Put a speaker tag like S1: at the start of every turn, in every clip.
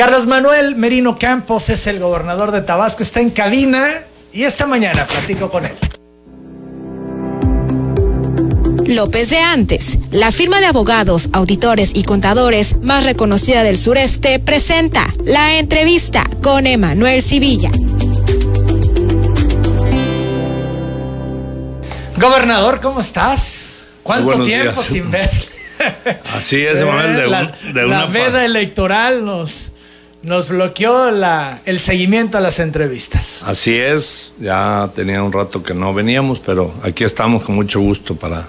S1: Carlos Manuel Merino Campos es el gobernador de Tabasco, está en cabina y esta mañana platico con él.
S2: López de Antes, la firma de abogados, auditores y contadores más reconocida del sureste, presenta la entrevista con Emanuel Civilla.
S1: Gobernador, ¿cómo estás? ¿Cuánto tiempo sin ver?
S3: Así es, Emanuel, de,
S1: la,
S3: de
S1: la veda electoral nos, nos bloqueó la, el seguimiento a las entrevistas.
S3: Así es, ya tenía un rato que no veníamos, pero aquí estamos con mucho gusto para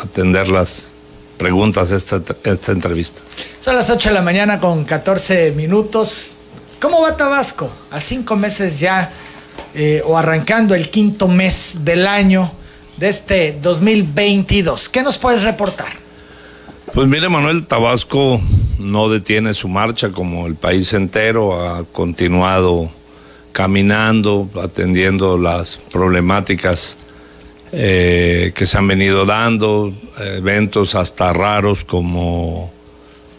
S3: atender las preguntas de esta, esta entrevista.
S1: Son las 8 de la mañana con 14 minutos. ¿Cómo va Tabasco? A cinco meses ya, eh, o arrancando el quinto mes del año de este 2022. ¿Qué nos puedes reportar?
S3: Pues mire, Manuel, Tabasco no detiene su marcha como el país entero, ha continuado caminando, atendiendo las problemáticas eh, que se han venido dando, eventos hasta raros como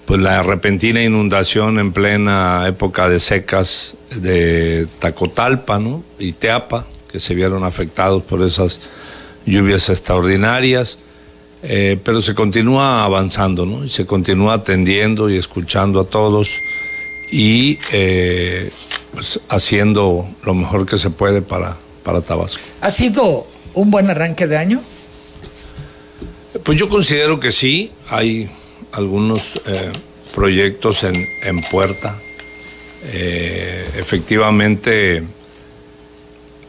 S3: pues la repentina inundación en plena época de secas de Tacotalpa ¿no? y Teapa, que se vieron afectados por esas lluvias extraordinarias. Eh, pero se continúa avanzando, ¿no? Y se continúa atendiendo y escuchando a todos y eh, pues, haciendo lo mejor que se puede para, para Tabasco.
S1: ¿Ha sido un buen arranque de año?
S3: Pues yo considero que sí, hay algunos eh, proyectos en, en puerta. Efectivamente,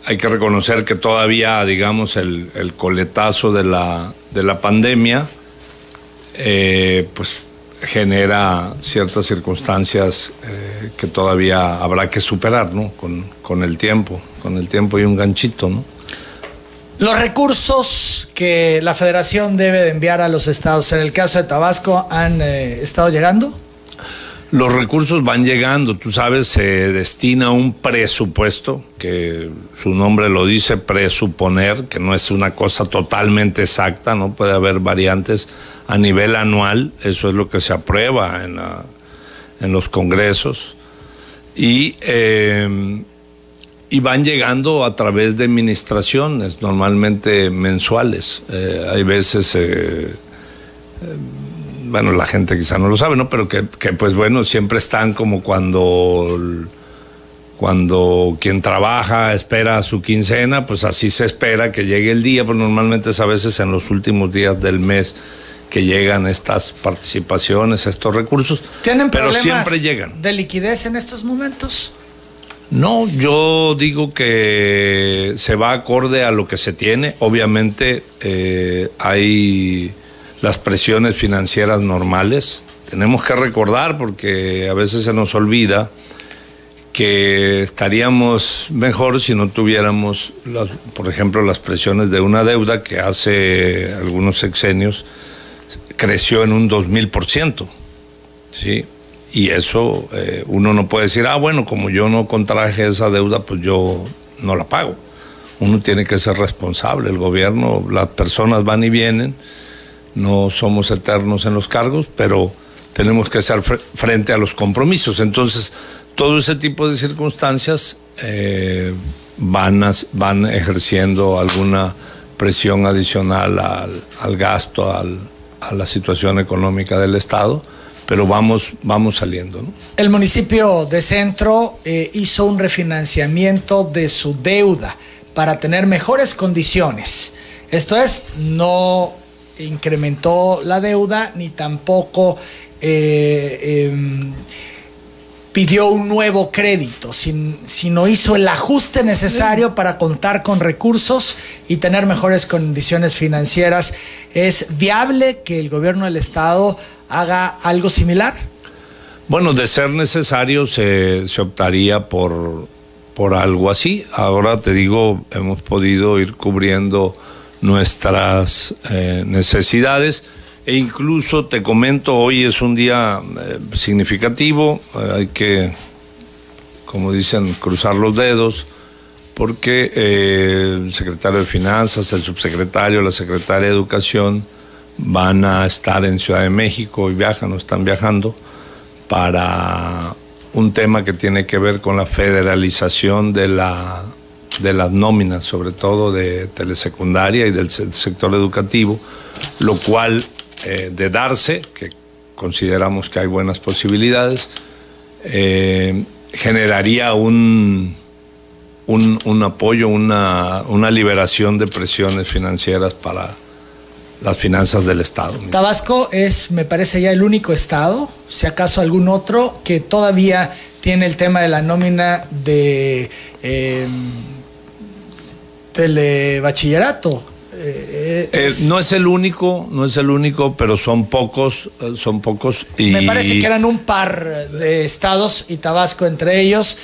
S3: hay que reconocer que todavía, digamos, el, coletazo de la, de la pandemia, eh, pues genera ciertas circunstancias eh, que todavía habrá que superar, ¿no? Con, con, el tiempo, con el tiempo y un ganchito, ¿no?
S1: Los recursos que la federación debe de enviar a los estados, en el caso de Tabasco, ¿han eh, estado llegando?
S3: Los recursos van llegando, tú sabes, se destina un presupuesto, que su nombre lo dice, presuponer, que no es una cosa totalmente exacta, no puede haber variantes a nivel anual, eso es lo que se aprueba en, los congresos, y, eh, y, van llegando a través de administraciones, normalmente mensuales, eh, hay veces... Eh, bueno, la gente quizá no lo sabe, ¿no? Pero que, que, pues bueno, siempre están como cuando, cuando quien trabaja espera su quincena, pues así se espera que llegue el día, pero normalmente es a veces en los últimos días del mes que llegan estas participaciones, estos recursos.
S1: ¿Tienen
S3: pero
S1: problemas
S3: siempre llegan.
S1: de liquidez en estos momentos?
S3: No, yo digo que se va acorde a lo que se tiene. Obviamente eh, hay las presiones financieras normales. Tenemos que recordar, porque a veces se nos olvida, que estaríamos mejor si no tuviéramos, por ejemplo, las presiones de una deuda que hace algunos sexenios creció en un 2000%. ¿sí? Y eso eh, uno no puede decir, ah, bueno, como yo no contraje esa deuda, pues yo no la pago. Uno tiene que ser responsable. El gobierno, las personas van y vienen no somos eternos en los cargos, pero tenemos que hacer frente a los compromisos. Entonces, todo ese tipo de circunstancias eh, van, van ejerciendo alguna presión adicional al, al gasto, al, a la situación económica del Estado, pero vamos, vamos saliendo.
S1: El municipio de Centro eh, hizo un refinanciamiento de su deuda para tener mejores condiciones. Esto es, no incrementó la deuda ni tampoco eh, eh, pidió un nuevo crédito, sin, sino hizo el ajuste necesario para contar con recursos y tener mejores condiciones financieras. ¿Es viable que el gobierno del Estado haga algo similar?
S3: Bueno, de ser necesario se, se optaría por, por algo así. Ahora te digo, hemos podido ir cubriendo nuestras eh, necesidades. E incluso te comento, hoy es un día eh, significativo, eh, hay que, como dicen, cruzar los dedos, porque el secretario de Finanzas, el subsecretario, la secretaria de Educación van a estar en Ciudad de México y viajan o están viajando para un tema que tiene que ver con la federalización de, la, de las nóminas, sobre todo de telesecundaria y del sector educativo, lo cual eh, de darse, que consideramos que hay buenas posibilidades, eh, generaría un, un, apoyo, una, una liberación de presiones financieras para las finanzas del Estado.
S1: Tabasco es, me parece ya el único estado, si acaso algún otro, que todavía tiene el tema de la nómina de eh, telebachillerato.
S3: Eh, eh, no es el único, no es el único, pero son pocos, son pocos.
S1: Y... Me parece que eran un par de estados y Tabasco entre ellos.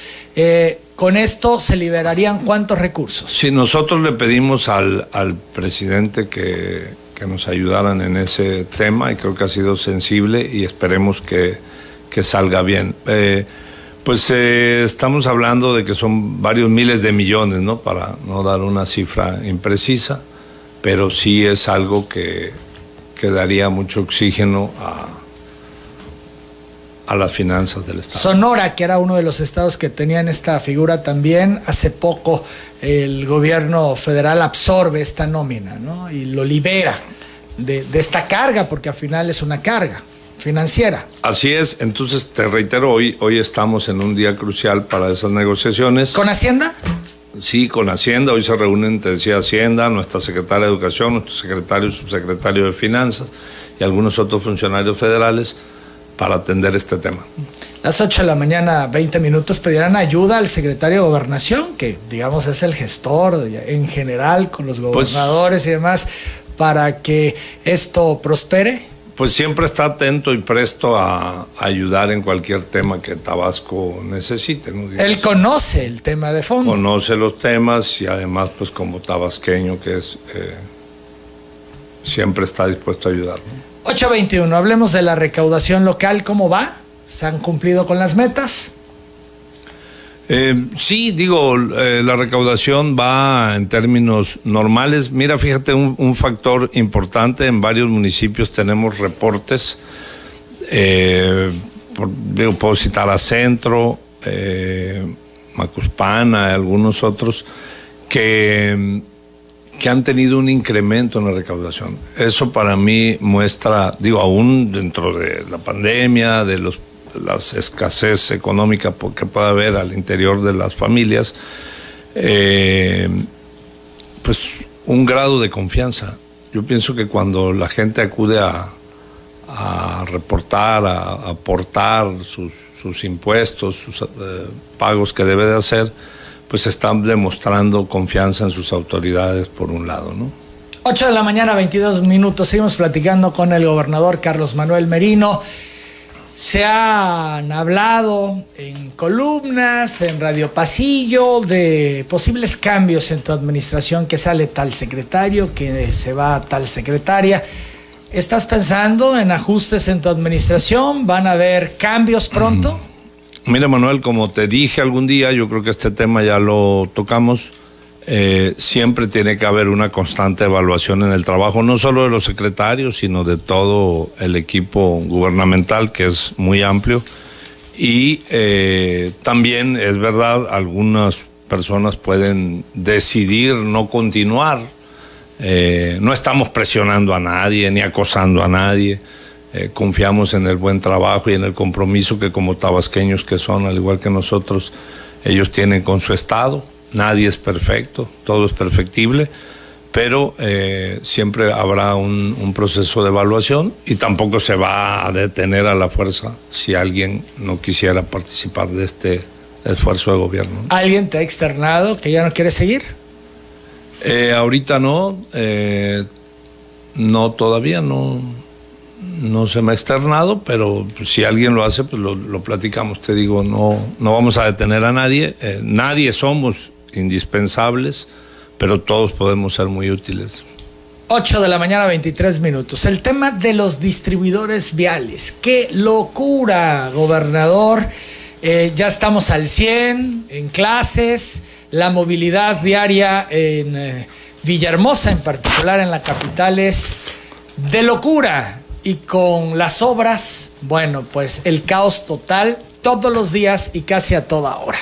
S1: con esto se liberarían cuántos recursos.
S3: Si nosotros le pedimos al, al presidente que que nos ayudaran en ese tema y creo que ha sido sensible y esperemos que, salga bien. Eh, pues eh, estamos hablando de que son varios miles de millones, ¿no? Para no dar una cifra imprecisa, pero sí es algo que, que daría mucho oxígeno a, a las finanzas del Estado.
S1: Sonora, que era uno de los estados que tenían esta figura también, hace poco el gobierno federal absorbe esta nómina ¿no? y lo libera de, esta carga, porque al final es una carga financiera.
S3: Así es, entonces te reitero, hoy, hoy estamos en un día crucial para esas negociaciones.
S1: ¿Con Hacienda?
S3: Sí, con Hacienda. Hoy se reúnen, te decía, Hacienda, nuestra secretaria de Educación, nuestro secretario y subsecretario de Finanzas y algunos otros funcionarios federales para atender este tema.
S1: Las 8 de la mañana, 20 minutos, pedirán ayuda al secretario de Gobernación, que digamos es el gestor en general con los pues gobernadores y demás, para que esto prospere.
S3: Pues siempre está atento y presto a, ayudar en cualquier tema que Tabasco necesite.
S1: Él conoce el tema de fondo.
S3: Conoce los temas y además, pues como tabasqueño que es, eh, siempre está dispuesto a ayudar.
S1: 821, hablemos de la recaudación local, ¿cómo va? ¿Se han cumplido con las metas?
S3: Eh, sí, digo, eh, la recaudación va en términos normales. Mira, fíjate, un, factor importante, en varios municipios tenemos reportes, eh, digo, puedo citar a Centro, Macuspana, algunos otros, que que han tenido un incremento en la recaudación. Eso para mí muestra, digo, aún dentro de la pandemia, de los, las escasez económica que pueda haber al interior de las familias, eh, pues un grado de confianza. Yo pienso que cuando la gente acude a, reportar, a, aportar sus, impuestos, sus eh, pagos que debe de hacer, pues están demostrando confianza en sus autoridades por un lado, ¿no?
S1: 8 de la mañana, 22 minutos. Seguimos platicando con el gobernador Carlos Manuel Merino. Se han hablado en columnas, en Radio Pasillo, de posibles cambios en tu administración, que sale tal secretario, que se va tal secretaria. ¿Estás pensando en ajustes en tu administración? ¿Van a haber cambios pronto?
S3: Mira, Manuel, como te dije algún día, yo creo que este tema ya lo tocamos. Eh, siempre tiene que haber una constante evaluación en el trabajo, no solo de los secretarios, sino de todo el equipo gubernamental, que es muy amplio. Y eh, también es verdad, algunas personas pueden decidir no continuar. Eh, no estamos presionando a nadie ni acosando a nadie. Confiamos en el buen trabajo y en el compromiso que como tabasqueños que son, al igual que nosotros, ellos tienen con su Estado. Nadie es perfecto, todo es perfectible, pero eh, siempre habrá un, proceso de evaluación y tampoco se va a detener a la fuerza si alguien no quisiera participar de este esfuerzo de gobierno.
S1: ¿Alguien te ha externado que ya no quiere seguir?
S3: Eh, ahorita no, no todavía no no se me ha externado, pero si alguien lo hace, pues lo, platicamos. Te digo, no, no vamos a detener a nadie. Eh, nadie somos indispensables, pero todos podemos ser muy útiles.
S1: 8 de la mañana, 23 minutos. El tema de los distribuidores viales. ¡Qué locura, gobernador! Eh, ya estamos al 100 en clases. La movilidad diaria en eh, Villahermosa, en particular en la capital, es de locura y con las obras, bueno, pues el caos total. todos los días y casi a toda hora.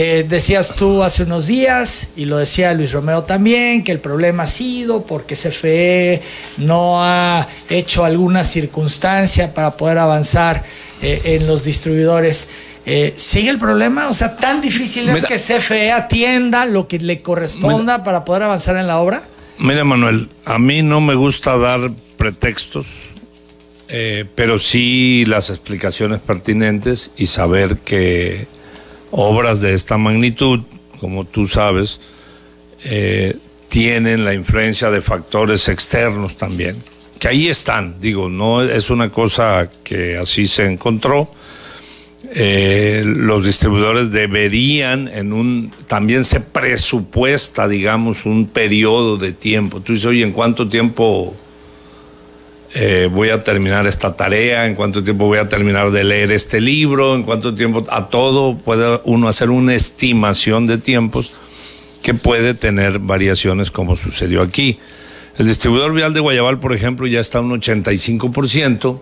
S1: Eh, decías tú hace unos días, y lo decía Luis Romeo también, que el problema ha sido porque CFE no ha hecho alguna circunstancia para poder avanzar eh, en los distribuidores. Eh, ¿Sigue el problema? O sea, ¿tan difícil es que CFE atienda lo que le corresponda para poder avanzar en la obra?
S3: Mira, Manuel, a mí no me gusta dar pretextos, pero sí las explicaciones pertinentes y saber que obras de esta magnitud, como tú sabes, eh, tienen la influencia de factores externos también, que ahí están, digo, no es una cosa que así se encontró. Eh, los distribuidores deberían en un también se presupuesta digamos un periodo de tiempo tú dices oye en cuánto tiempo eh, voy a terminar esta tarea, en cuánto tiempo voy a terminar de leer este libro, en cuánto tiempo, a todo puede uno hacer una estimación de tiempos que puede tener variaciones como sucedió aquí. El distribuidor vial de Guayabal, por ejemplo, ya está un 85%,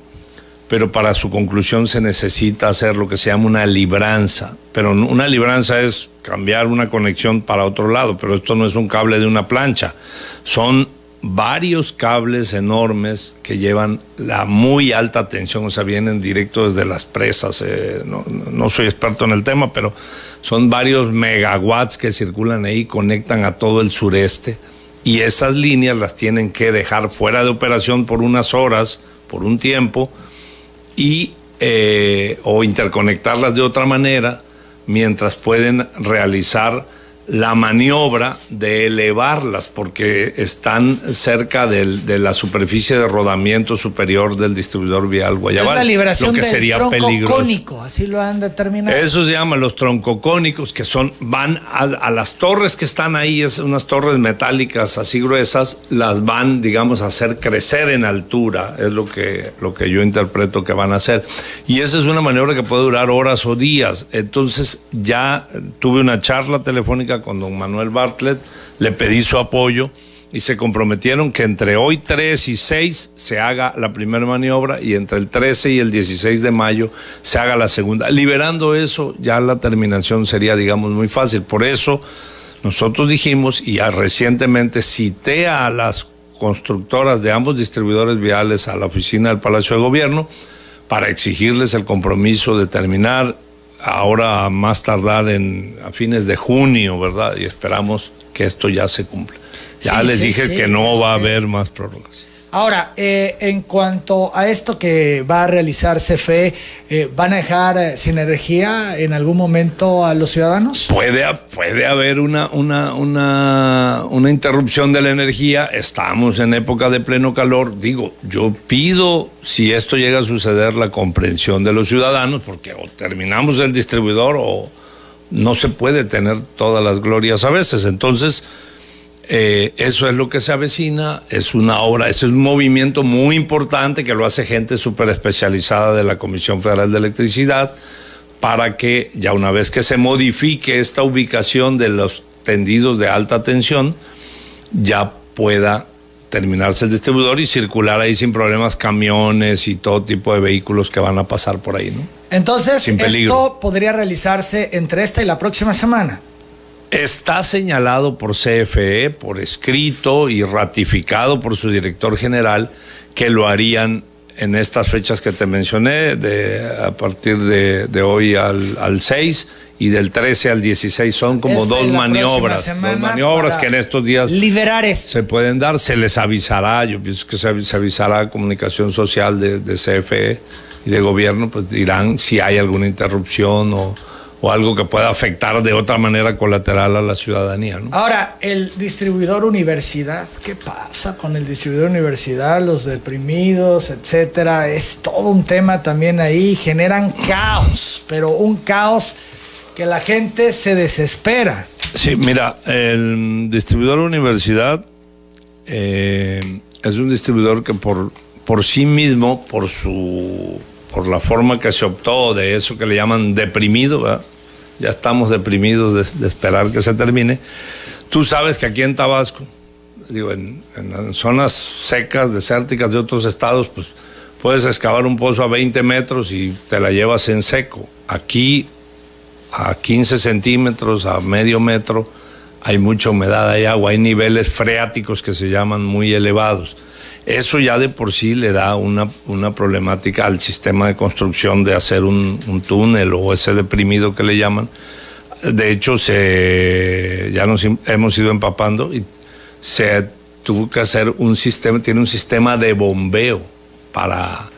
S3: pero para su conclusión se necesita hacer lo que se llama una libranza. Pero una libranza es cambiar una conexión para otro lado, pero esto no es un cable de una plancha, son varios cables enormes que llevan la muy alta tensión, o sea, vienen directo desde las presas. Eh, no, soy experto en el tema, pero son varios megawatts que circulan ahí, conectan a todo el sureste y esas líneas las tienen que dejar fuera de operación por unas horas, por un tiempo, y eh, o interconectarlas de otra manera mientras pueden realizar la maniobra de elevarlas porque están cerca de la superficie de rodamiento superior del distribuidor vial Guayabal.
S1: Es la liberación lo que del sería troncocónico, así lo han determinado.
S3: Eso se llama los troncocónicos, que son, van a, las torres que están ahí, es unas torres metálicas así gruesas, las van, digamos, a hacer crecer en altura, es lo que, lo que yo interpreto que van a hacer. Y esa es una maniobra que puede durar horas o días. Entonces ya tuve una charla telefónica con don Manuel Bartlett, le pedí su apoyo y se comprometieron que entre hoy 3 y 6 se haga la primera maniobra y entre el 13 y el 16 de mayo se haga la segunda. Liberando eso, ya la terminación sería, digamos, muy fácil. Por eso nosotros dijimos, y recientemente cité a las constructoras de ambos distribuidores viales a la oficina del Palacio de Gobierno para exigirles el compromiso de terminar ahora más tardar en a fines de junio, ¿verdad? Y esperamos que esto ya se cumpla. Ya les dije que no va a haber más prórrogas.
S1: Ahora, eh, en cuanto a esto que va a realizar CFE, eh, ¿van a dejar eh, sin energía en algún momento a los ciudadanos?
S3: Puede, puede haber una, una, una, una interrupción de la energía. Estamos en época de pleno calor. Digo, yo pido, si esto llega a suceder, la comprensión de los ciudadanos, porque o terminamos el distribuidor o no se puede tener todas las glorias a veces. Entonces, eh, eso es lo que se avecina, es una obra, es un movimiento muy importante que lo hace gente súper especializada de la Comisión Federal de Electricidad para que ya una vez que se modifique esta ubicación de los tendidos de alta tensión, ya pueda terminarse el distribuidor y circular ahí sin problemas camiones y todo tipo de vehículos que van a pasar por ahí, ¿no?
S1: Entonces, esto podría realizarse entre esta y la próxima semana.
S3: Está señalado por CFE, por escrito y ratificado por su director general, que lo harían en estas fechas que te mencioné, de, a partir de, hoy al, 6 y del 13 al 16 son como dos maniobras, dos maniobras que en estos días
S1: liberar
S3: se pueden dar, se les avisará, yo pienso que se, avisará a comunicación social de, de CFE y de gobierno, pues dirán si hay alguna interrupción o, o algo que pueda afectar de otra manera colateral a la ciudadanía.
S1: Ahora, el distribuidor universidad, ¿qué pasa con el distribuidor universidad? Los deprimidos, etcétera, es todo un tema también ahí, generan caos, pero un caos que la gente se desespera.
S3: Sí, mira, el distribuidor universidad eh, es un distribuidor que por, por sí mismo, por su por la forma que se optó de eso que le llaman deprimido, ya estamos deprimidos de, esperar que se termine. Tú sabes que aquí en Tabasco, digo, en, zonas secas, desérticas de otros estados, pues puedes excavar un pozo a 20 metros y te la llevas en seco. Aquí a 15 centímetros, a medio metro, hay mucha humedad, hay agua, hay niveles freáticos que se llaman muy elevados. Eso ya de por sí le da una, una problemática al sistema de construcción de hacer un, túnel o ese deprimido que le llaman. De hecho, se, ya nos hemos ido empapando y se tuvo que hacer un sistema, tiene un sistema de bombeo para,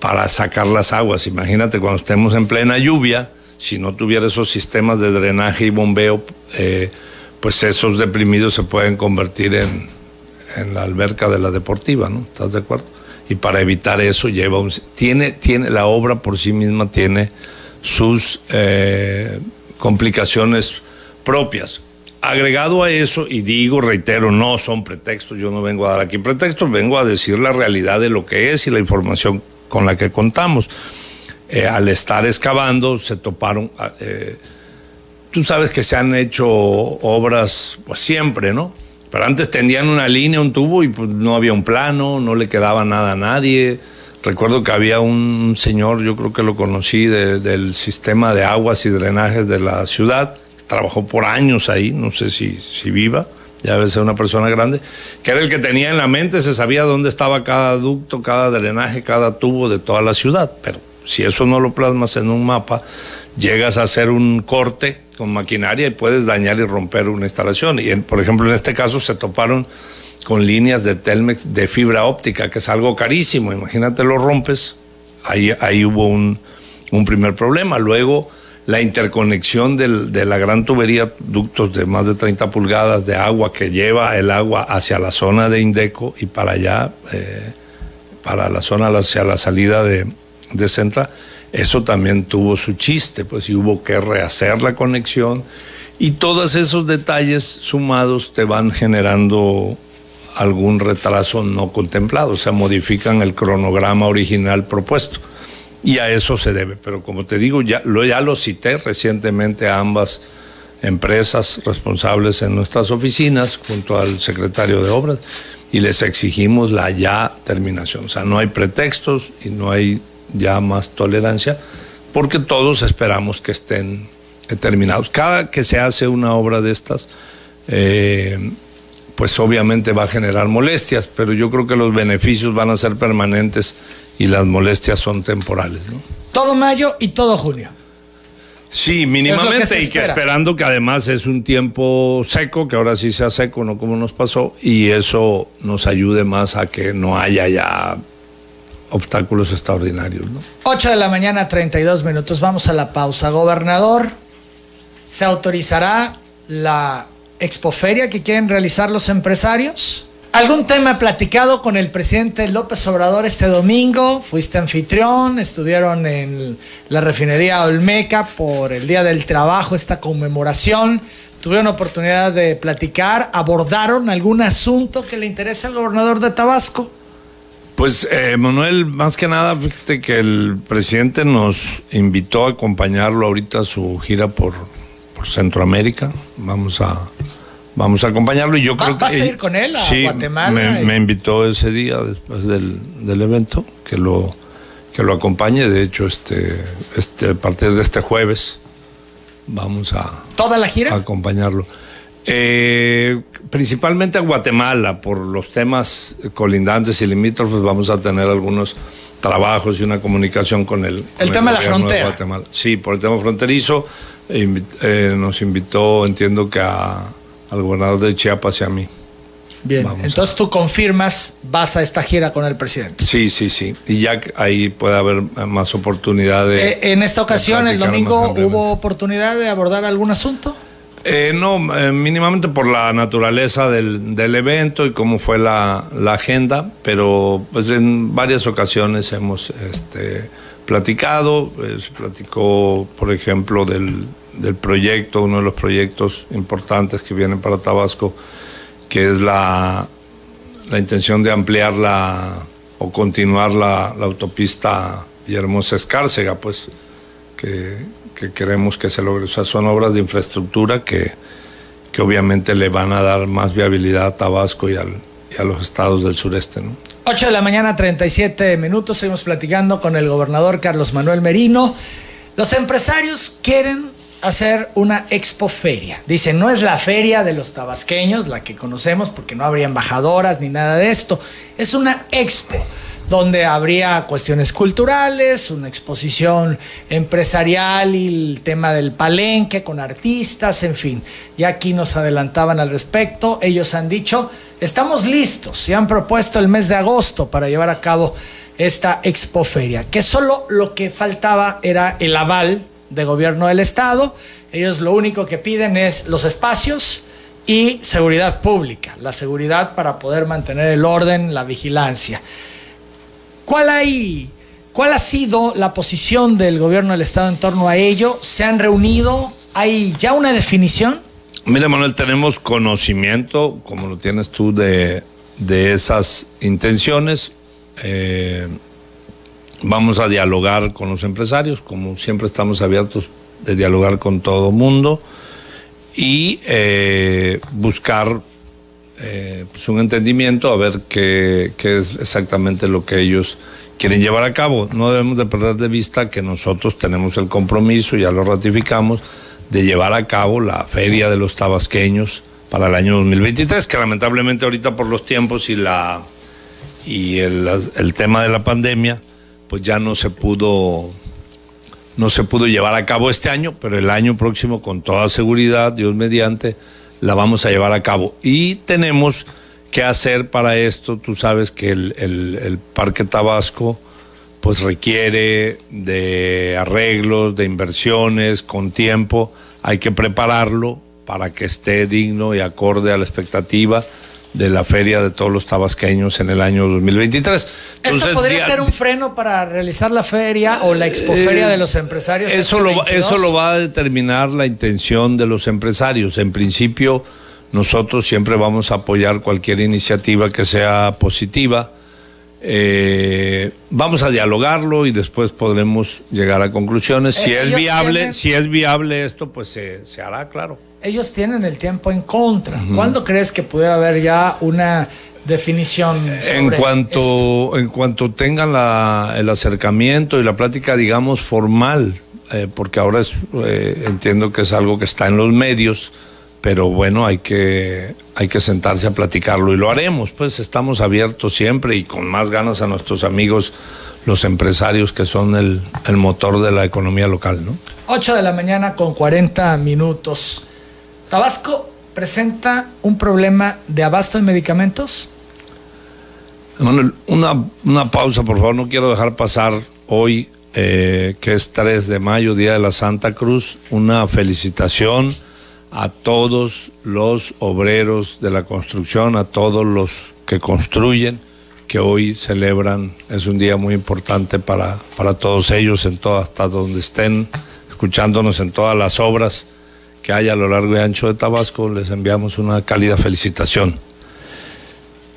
S3: para sacar las aguas. Imagínate cuando estemos en plena lluvia, si no tuviera esos sistemas de drenaje y bombeo, eh, pues esos deprimidos se pueden convertir en, en, la alberca de la deportiva, ¿no? ¿Estás de acuerdo? Y para evitar eso lleva un... Tiene, tiene, la obra por sí misma tiene sus eh, complicaciones propias. Agregado a eso, y digo, reitero, no son pretextos, yo no vengo a dar aquí pretextos, vengo a decir la realidad de lo que es y la información con la que contamos. Eh, al estar excavando se toparon, ah, eh, tú sabes que se han hecho obras pues siempre, ¿no? Pero antes tendían una línea, un tubo y pues no había un plano, no le quedaba nada a nadie. Recuerdo que había un señor, yo creo que lo conocí, del sistema de aguas y drenajes de la ciudad, trabajó por años ahí, no sé si, si viva, ya debe ser una persona grande, que era el que tenía en la mente, se sabía dónde estaba cada ducto, cada drenaje, cada tubo de toda la ciudad, pero si eso no lo plasmas en un mapa, llegas a hacer un corte con maquinaria y puedes dañar y romper una instalación. Y por ejemplo, en este caso se toparon con líneas de Telmex de fibra óptica, que es algo carísimo. Imagínate, lo rompes. Ahí, ahí hubo un, primer problema. Luego, la interconexión de la gran tubería, ductos de más de 30 pulgadas de agua que lleva el agua hacia la zona de Indeco y para allá, eh, para la zona hacia la salida de, de Centra, eso también tuvo su chiste, pues y hubo que rehacer la conexión y todos esos detalles sumados te van generando algún retraso no contemplado, o sea, modifican el cronograma original propuesto. Y a eso se debe. Pero como te digo, ya lo, ya cité recientemente a ambas empresas responsables en nuestras oficinas, junto al secretario de Obras, y les exigimos la ya terminación. O sea, no hay pretextos y no hay ya más tolerancia, porque todos esperamos que estén terminados. Cada que se hace una obra de estas, eh, pues obviamente va a generar molestias, pero yo creo que los beneficios van a ser permanentes y las molestias son temporales.
S1: Todo mayo y todo junio.
S3: Sí, mínimamente y que esperando que además es un tiempo seco, que ahora sí sea seco, no como nos pasó, y eso nos ayude más a que no haya ya obstáculos extraordinarios. ¿no?
S1: 8 de la mañana, 32 minutos. Vamos a la pausa. Gobernador, ¿se autorizará la expoferia que quieren realizar los empresarios? ¿Algún tema platicado con el presidente López Obrador este domingo? Fuiste anfitrión, estuvieron en la refinería Olmeca por el Día del Trabajo, esta conmemoración. Tuvieron oportunidad de platicar, abordaron algún asunto que le interesa al gobernador de Tabasco.
S3: Pues eh, Manuel, más que nada, fíjate que el presidente nos invitó a acompañarlo ahorita a su gira por, Centroamérica. Vamos a vamos a acompañarlo y yo creo
S1: que... ¿Vas a ir con él a Guatemala?
S3: Me, me, invitó ese día después del, evento que lo, que lo acompañe. De hecho, este, este, a partir de este jueves vamos a...
S1: ¿Toda la gira?
S3: A acompañarlo. Eh, principalmente a Guatemala, por los temas colindantes y limítrofes, vamos a tener algunos trabajos y una comunicación con el,
S1: el tema de la frontera.
S3: sí, por el tema fronterizo, eh, nos invitó, entiendo que a, al gobernador de Chiapas y a mí.
S1: Bien, entonces tú confirmas, vas a esta gira con el presidente.
S3: Sí, sí, sí. Y ya ahí puede haber más oportunidad de...
S1: Eh, en esta ocasión, el domingo, ¿hubo oportunidad de abordar algún asunto?
S3: Eh, no, eh, mínimamente por la naturaleza del, evento y cómo fue la, agenda, pero pues en varias ocasiones hemos este, platicado, se platicó por ejemplo del, proyecto, uno de los proyectos importantes que vienen para Tabasco, que es la, la intención de ampliar la o continuar la, la autopista Villahermosa Escárcega, pues que que queremos que se logre. O sea, son obras de infraestructura que, que obviamente le van a dar más viabilidad a Tabasco y, al, y a los estados del sureste. ¿no?
S1: 8 de la mañana, 37 minutos. Seguimos platicando con el gobernador Carlos Manuel Merino. Los empresarios quieren hacer una expoferia. Dicen, no es la feria de los tabasqueños, la que conocemos, porque no habría embajadoras ni nada de esto. Es una expo donde habría cuestiones culturales, una exposición empresarial y el tema del palenque con artistas, en fin. Y aquí nos adelantaban al respecto. Ellos han dicho, estamos listos y han propuesto el mes de agosto para llevar a cabo esta expoferia, que solo lo que faltaba era el aval de gobierno del Estado. Ellos lo único que piden es los espacios y seguridad pública, la seguridad para poder mantener el orden, la vigilancia. ¿Cuál, hay, ¿Cuál ha sido la posición del gobierno del Estado en torno a ello? ¿Se han reunido? ¿Hay ya una definición?
S3: Mira, Manuel, tenemos conocimiento, como lo tienes tú, de, de esas intenciones. Eh, vamos a dialogar con los empresarios, como siempre estamos abiertos de dialogar con todo mundo y eh, buscar eh, pues un entendimiento a ver qué, qué, es exactamente lo que ellos quieren llevar a cabo. No debemos de perder de vista que nosotros tenemos el compromiso, ya lo ratificamos, de llevar a cabo la feria de los tabasqueños para el año 2023, que lamentablemente ahorita por los tiempos y la y el, el tema de la pandemia, pues ya no se pudo no se pudo llevar a cabo este año, pero el año próximo con toda seguridad, Dios mediante, la vamos a llevar a cabo. Y tenemos que hacer para esto, tú sabes que el, el Parque Tabasco pues requiere de arreglos, de inversiones, con tiempo, hay que prepararlo para que esté digno y acorde a la expectativa de la feria de todos los tabasqueños en el año 2023.
S1: Entonces, ¿Esto podría ser un freno para realizar la feria o la expoferia eh, de los empresarios?
S3: Eso lo, eso lo va a determinar la intención de los empresarios. En principio, nosotros siempre vamos a apoyar cualquier iniciativa que sea positiva. Eh, vamos a dialogarlo y después podremos llegar a conclusiones. Si es viable, si es viable esto, pues se, se hará, claro
S1: ellos tienen el tiempo en contra. ¿Cuándo crees que pudiera haber ya una definición? Sobre
S3: en cuanto en cuanto tengan el acercamiento y la plática, digamos, formal, eh, porque ahora es, eh, entiendo que es algo que está en los medios, pero bueno, hay que, hay que sentarse a platicarlo y lo haremos, pues estamos abiertos siempre y con más ganas a nuestros amigos, los empresarios que son el, el motor de la economía local, ¿no?
S1: 8 de la mañana con 40 minutos. Tabasco presenta un problema de abasto de medicamentos.
S3: Manuel, una, una pausa, por favor. No quiero dejar pasar hoy, eh, que es 3 de mayo, Día de la Santa Cruz, una felicitación a todos los obreros de la construcción, a todos los que construyen, que hoy celebran. Es un día muy importante para, para todos ellos, en todo, hasta donde estén, escuchándonos en todas las obras que hay a lo largo y ancho de Tabasco, les enviamos una cálida felicitación.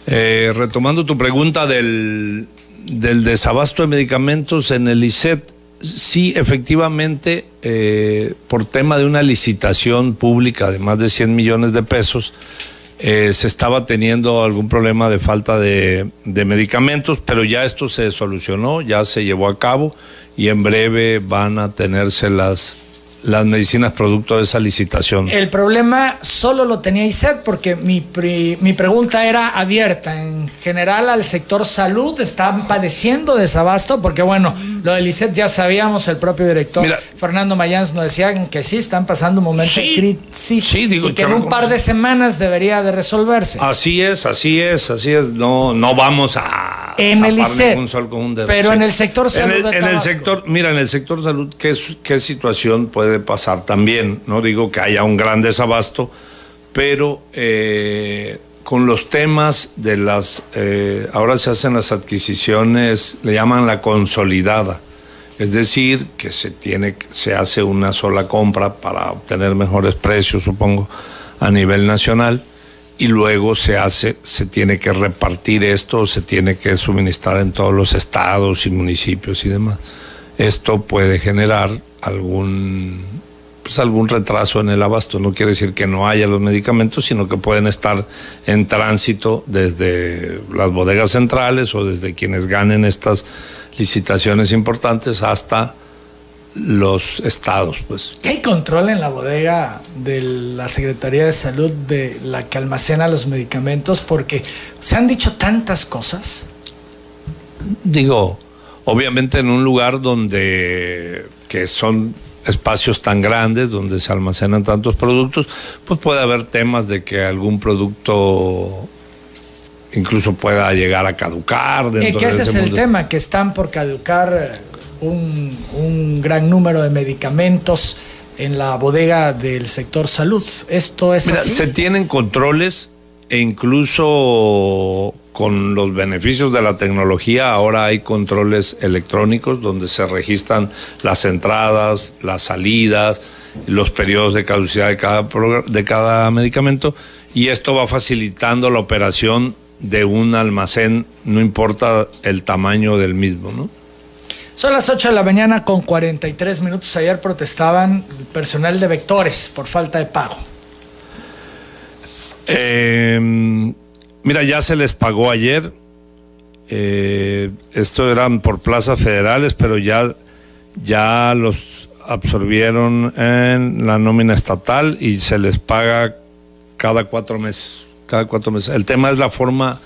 S3: Eh, retomando tu pregunta del, desabasto de medicamentos en el ICET, sí, efectivamente, eh, por tema de una licitación pública de más de 100 millones de pesos, eh, se estaba teniendo algún problema de falta de, de, medicamentos, pero ya esto se solucionó, ya se llevó a cabo y en breve van a tenerse las las medicinas producto de esa licitación.
S1: El problema solo lo tenía ISET porque mi, mi pregunta era abierta. En general al sector salud están padeciendo desabasto porque bueno, lo del ISET ya sabíamos, el propio director Fernando Mayans nos decía que sí, están pasando un momento de crisis y que en un par de semanas debería de resolverse.
S3: Así es, así es, así es. No, no vamos a
S1: en el ICET, pero en el sector salud.
S3: En el, sector, mira, en el sector salud, ¿qué, ¿qué situación puede pasar también? No digo que haya un gran desabasto, pero eh, con los temas de las, eh, ahora se hacen las adquisiciones, le llaman la consolidada. Es decir, que se tiene, se hace una sola compra para obtener mejores precios, supongo, a nivel nacional y luego se hace, se tiene que repartir esto, se tiene que suministrar en todos los estados y municipios y demás. Esto puede generar algún, pues algún retraso en el abasto. No quiere decir que no haya los medicamentos, sino que pueden estar en tránsito desde las bodegas centrales o desde quienes ganen estas licitaciones importantes hasta los estados. Pues.
S1: ¿Hay control en la bodega de la Secretaría de Salud de la que almacena los medicamentos? Porque se han dicho tantas cosas.
S3: Digo, obviamente en un lugar donde que son espacios tan grandes donde se almacenan tantos productos, pues puede haber temas de que algún producto incluso pueda llegar a caducar.
S1: Dentro que ese es el tema, que están por caducar un, un, gran número de medicamentos en la bodega del sector salud. ¿Esto es así?
S3: Se tienen controles e incluso con los beneficios de la tecnología, ahora hay controles electrónicos donde se registran las entradas, las salidas, los periodos de caducidad de cada, de cada medicamento y esto va facilitando la operación de un almacén, no importa el tamaño del mismo, ¿no?
S1: Son las 8 de la mañana con 43 minutos. Ayer protestaban el personal de vectores por falta de pago.
S3: Eh, Mira, ya se les pagó ayer. Eh, esto eran por plazas federales, pero ya, ya los absorbieron en la nómina estatal y se les paga cada cuatro meses. Cada cuatro meses. El tema es la forma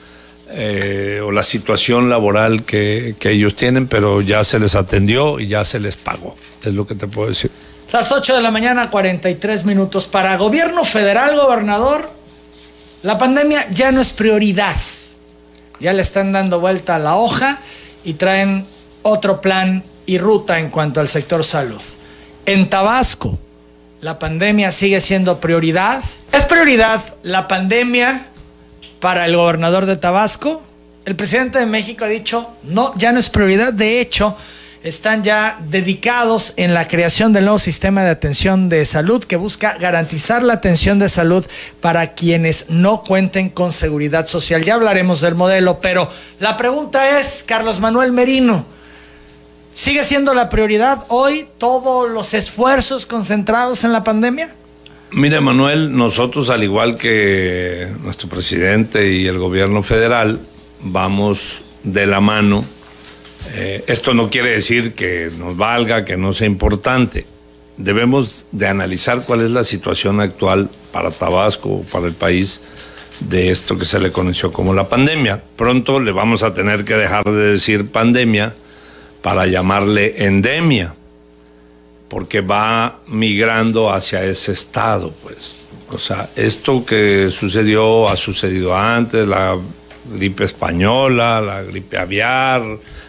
S3: eh, o la situación laboral que, que ellos tienen, pero ya se les atendió y ya se les pagó. Es lo que te puedo decir.
S1: Las 8 de la mañana, 43 minutos. Para gobierno federal, gobernador, la pandemia ya no es prioridad. Ya le están dando vuelta a la hoja y traen otro plan y ruta en cuanto al sector salud. En Tabasco, la pandemia sigue siendo prioridad. ¿Es prioridad la pandemia para el gobernador de Tabasco? El presidente de México ha dicho, no, ya no es prioridad. De hecho, están ya dedicados en la creación del nuevo sistema de atención de salud que busca garantizar la atención de salud para quienes no cuenten con seguridad social. Ya hablaremos del modelo, pero la pregunta es, Carlos Manuel Merino, ¿sigue siendo la prioridad hoy todos los esfuerzos concentrados en la pandemia?
S3: Mire, Manuel, nosotros, al igual que nuestro presidente y el gobierno federal, vamos de la mano eh, esto no quiere decir que nos valga, que no sea importante. Debemos de analizar cuál es la situación actual para Tabasco, para el país, de esto que se le conoció como la pandemia. Pronto le vamos a tener que dejar de decir pandemia para llamarle endemia, porque va migrando hacia ese estado, pues. O sea, esto que sucedió ha sucedido antes, la gripe española, la gripe aviar,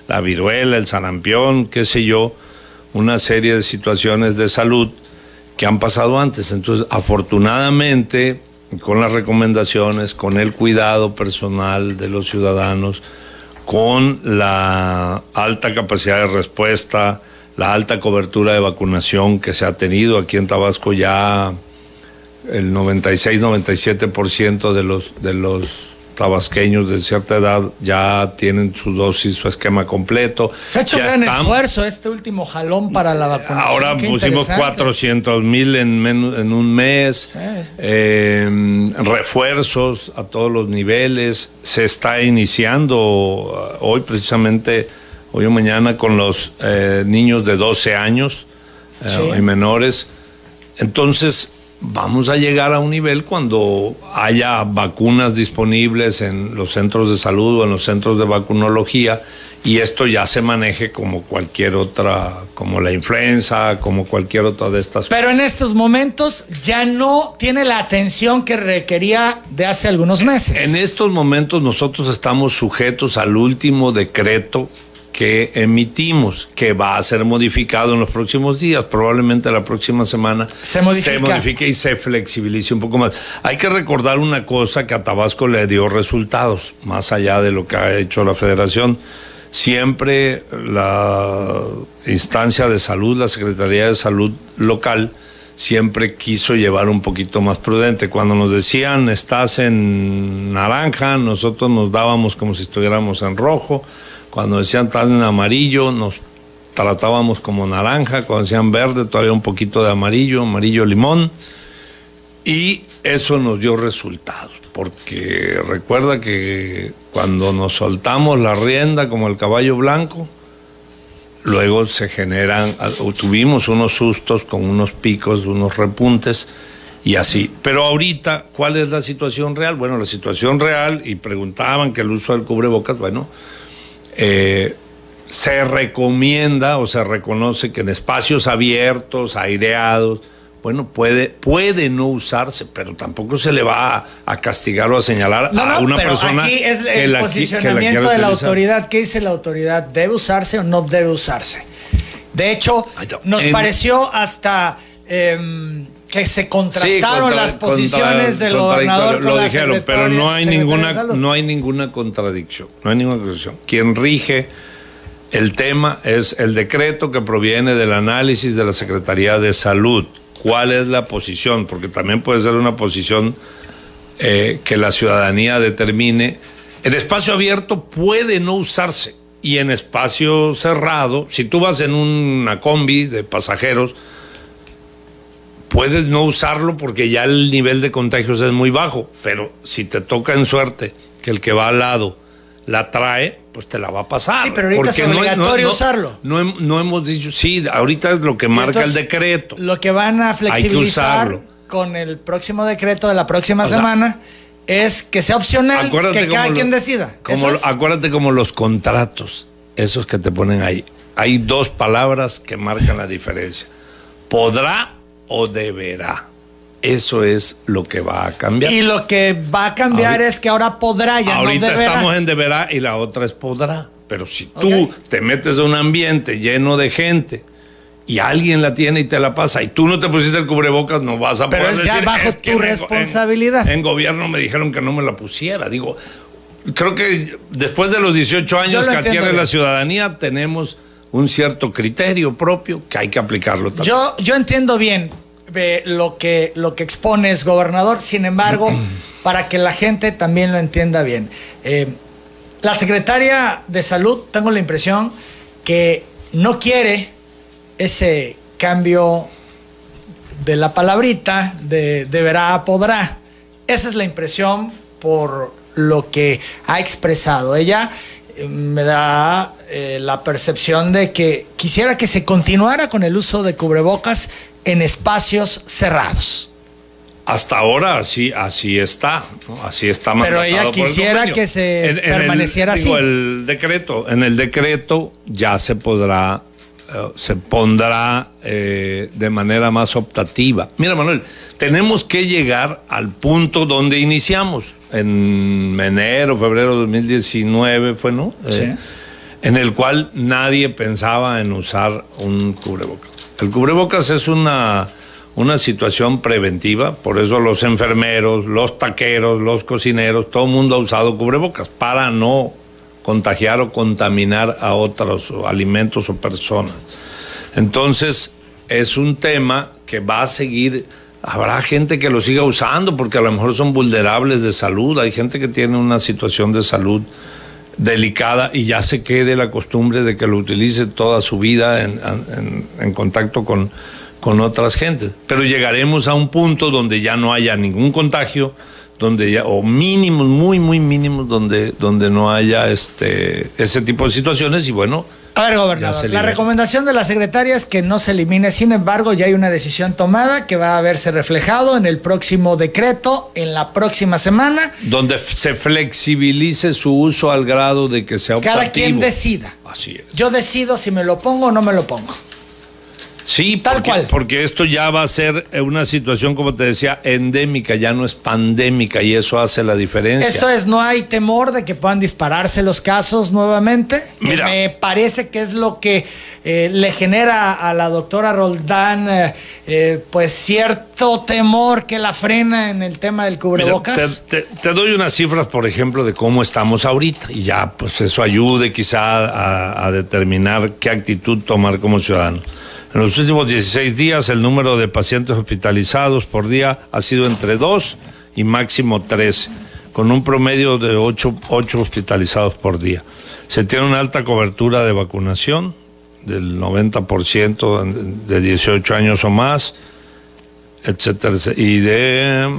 S3: la viruela, el sarampión, qué sé yo, una serie de situaciones de salud que han pasado antes. Entonces, afortunadamente, con las recomendaciones, con el cuidado personal de los ciudadanos, con la alta capacidad de respuesta, la alta cobertura de vacunación que se ha tenido aquí en Tabasco ya el 96-97% de los de los tabasqueños de cierta edad ya tienen su dosis, su esquema completo.
S1: Se ha hecho un gran esfuerzo este último jalón para la vacunación.
S3: Ahora pusimos 400 mil en, en un mes, em, refuerzos a todos los niveles. Se está iniciando uh, hoy precisamente, hoy o mañana, con los eh, niños de 12 años eh, y menores. Entonces, vamos a llegar a un nivel cuando haya vacunas disponibles en los centros de salud o en los centros de vacunología y esto ya se maneje como cualquier otra, como la influenza, como cualquier otra de estas
S1: Pero en estos momentos ya no tiene la atención que requería de hace algunos meses.
S3: En estos momentos nosotros estamos sujetos al último decreto que emitimos, que va a ser modificado en los próximos días, probablemente la próxima semana
S1: se, modifique
S3: y se flexibilice un poco más. Hay que recordar una cosa que a Tabasco le dio resultados, más allá de lo que ha hecho la federación. Siempre la instancia de salud, la Secretaría de Salud local, siempre quiso llevar un poquito más prudente. Cuando nos decían estás en naranja, nosotros nos dábamos como si estuviéramos en rojo cuando decían tal en amarillo, nos tratábamos como naranja. Cuando decían verde, todavía un poquito de amarillo, amarillo limón. Y eso nos dio resultados, porque recuerda que cuando nos soltamos la rienda como el caballo blanco, luego se generan, tuvimos unos sustos con unos picos, unos repuntes y así. Pero ahorita, ¿cuál es la situación real? Bueno, la situación real, y preguntaban que el uso del cubrebocas, bueno, eh, se recomienda o se reconoce que en espacios abiertos, aireados, bueno, puede, puede no usarse, pero tampoco se le va a, castigar o a señalar a una persona.
S1: Aquí es el posicionamiento de la autoridad. ¿Qué dice la autoridad? ¿Debe usarse o no debe usarse? De hecho, nos pareció hasta em, que se contrastaron las posiciones del gobernador.
S3: lo dijeron, pero no hay ninguna, no hay ninguna contradicción. No hay ninguna contradicción. Quien rige el tema es el decreto que proviene del análisis de la Secretaría de Salud cuál es la posición, porque también puede ser una posición eh, que la ciudadanía determine. El espacio abierto puede no usarse y en espacio cerrado, si tú vas en una combi de pasajeros, puedes no usarlo porque ya el nivel de contagios es muy bajo, pero si te toca en suerte que el que va al lado la trae, pues te la va a pasar.
S1: Sí, pero ahorita es obligatorio usarlo.
S3: No, hemos dicho, sí, ahorita es lo que marca el decreto.
S1: Lo que van a flexibilizar con el próximo decreto de la próxima semana es que sea opcional, que cada quien decida.
S3: Como, Acuérdate como los contratos, esos que te ponen ahí. Hay dos palabras que marcan la diferencia. Podrá o deberá. Eso es lo que va a cambiar.
S1: Y lo que va a cambiar es que ahora podrá, ya
S3: Ahorita estamos en deberá y la otra es podrá. Pero si tú te metes a un ambiente lleno de gente y alguien la tiene y te la pasa y tú no te pusiste el cubrebocas, no vas a
S1: Pero
S3: poder
S1: es ya bajo tu responsabilidad.
S3: En, gobierno me dijeron que no me la pusiera. Digo, creo que después de los 18 años que adquiere la ciudadanía tenemos un cierto criterio propio que hay que aplicarlo también.
S1: Yo, yo entiendo bien, lo que, lo que expones, gobernador. Sin embargo, para que la gente también lo entienda bien. Eh, la secretaria de salud, tengo la impresión que no quiere ese cambio de la palabrita de deberá, podrá. Esa es la impresión por lo que ha expresado. Ella eh, me da eh, la percepción de que quisiera que se continuara con el uso de cubrebocas en espacios cerrados.
S3: Hasta ahora así, así está, así está
S1: Pero ella quisiera que se permaneciera así.
S3: el decreto, en el decreto ya se podrá, se pondrá eh, de manera más optativa. Mira, Manuel, tenemos que llegar al punto donde iniciamos, en enero, febrero de 2019 fue, ¿no? Sí. Eh, en el cual nadie pensaba en usar un cubrebocas. El cubrebocas es una, una situación preventiva, por eso los enfermeros, los taqueros, los cocineros, todo el mundo ha usado cubrebocas para no contagiar o contaminar a otros alimentos o personas. Entonces, es un tema que va a seguir, habrá gente que lo siga usando porque a lo mejor son vulnerables de salud, hay gente que tiene una situación de salud delicada y ya se quede la costumbre de que lo utilice toda su vida en, contacto con, con otras gentes. Pero llegaremos a un punto donde ya no haya ningún contagio, donde ya, o mínimos, muy, muy mínimos, donde, donde no haya este, ese tipo de situaciones y bueno,
S1: a ver, gobernador, la recomendación de la secretaria es que no se elimine, sin embargo, ya hay una decisión tomada que va a verse reflejado en el próximo decreto, en la próxima semana.
S3: Donde se flexibilice su uso al grado de que sea optativo.
S1: Cada quien decida.
S3: Así es.
S1: Yo decido si me lo pongo o no me lo pongo.
S3: Sí, tal porque, cual. Porque esto ya va a ser una situación, como te decía, endémica, ya no es pandémica y eso hace la diferencia.
S1: Esto es, no hay temor de que puedan dispararse los casos nuevamente. Me parece que es lo que eh, le genera a la doctora Roldán, eh, eh, pues cierto temor que la frena en el tema del cubrebocas.
S3: te, doy unas cifras, por ejemplo, de cómo estamos ahorita y ya, pues eso ayude quizá a determinar qué actitud tomar como ciudadano. En los últimos 16 días el número de pacientes hospitalizados por día ha sido entre 2 y máximo 3, con un promedio de 8, hospitalizados por día. Se tiene una alta cobertura de vacunación del 90% de 18 años o más, etcétera, y de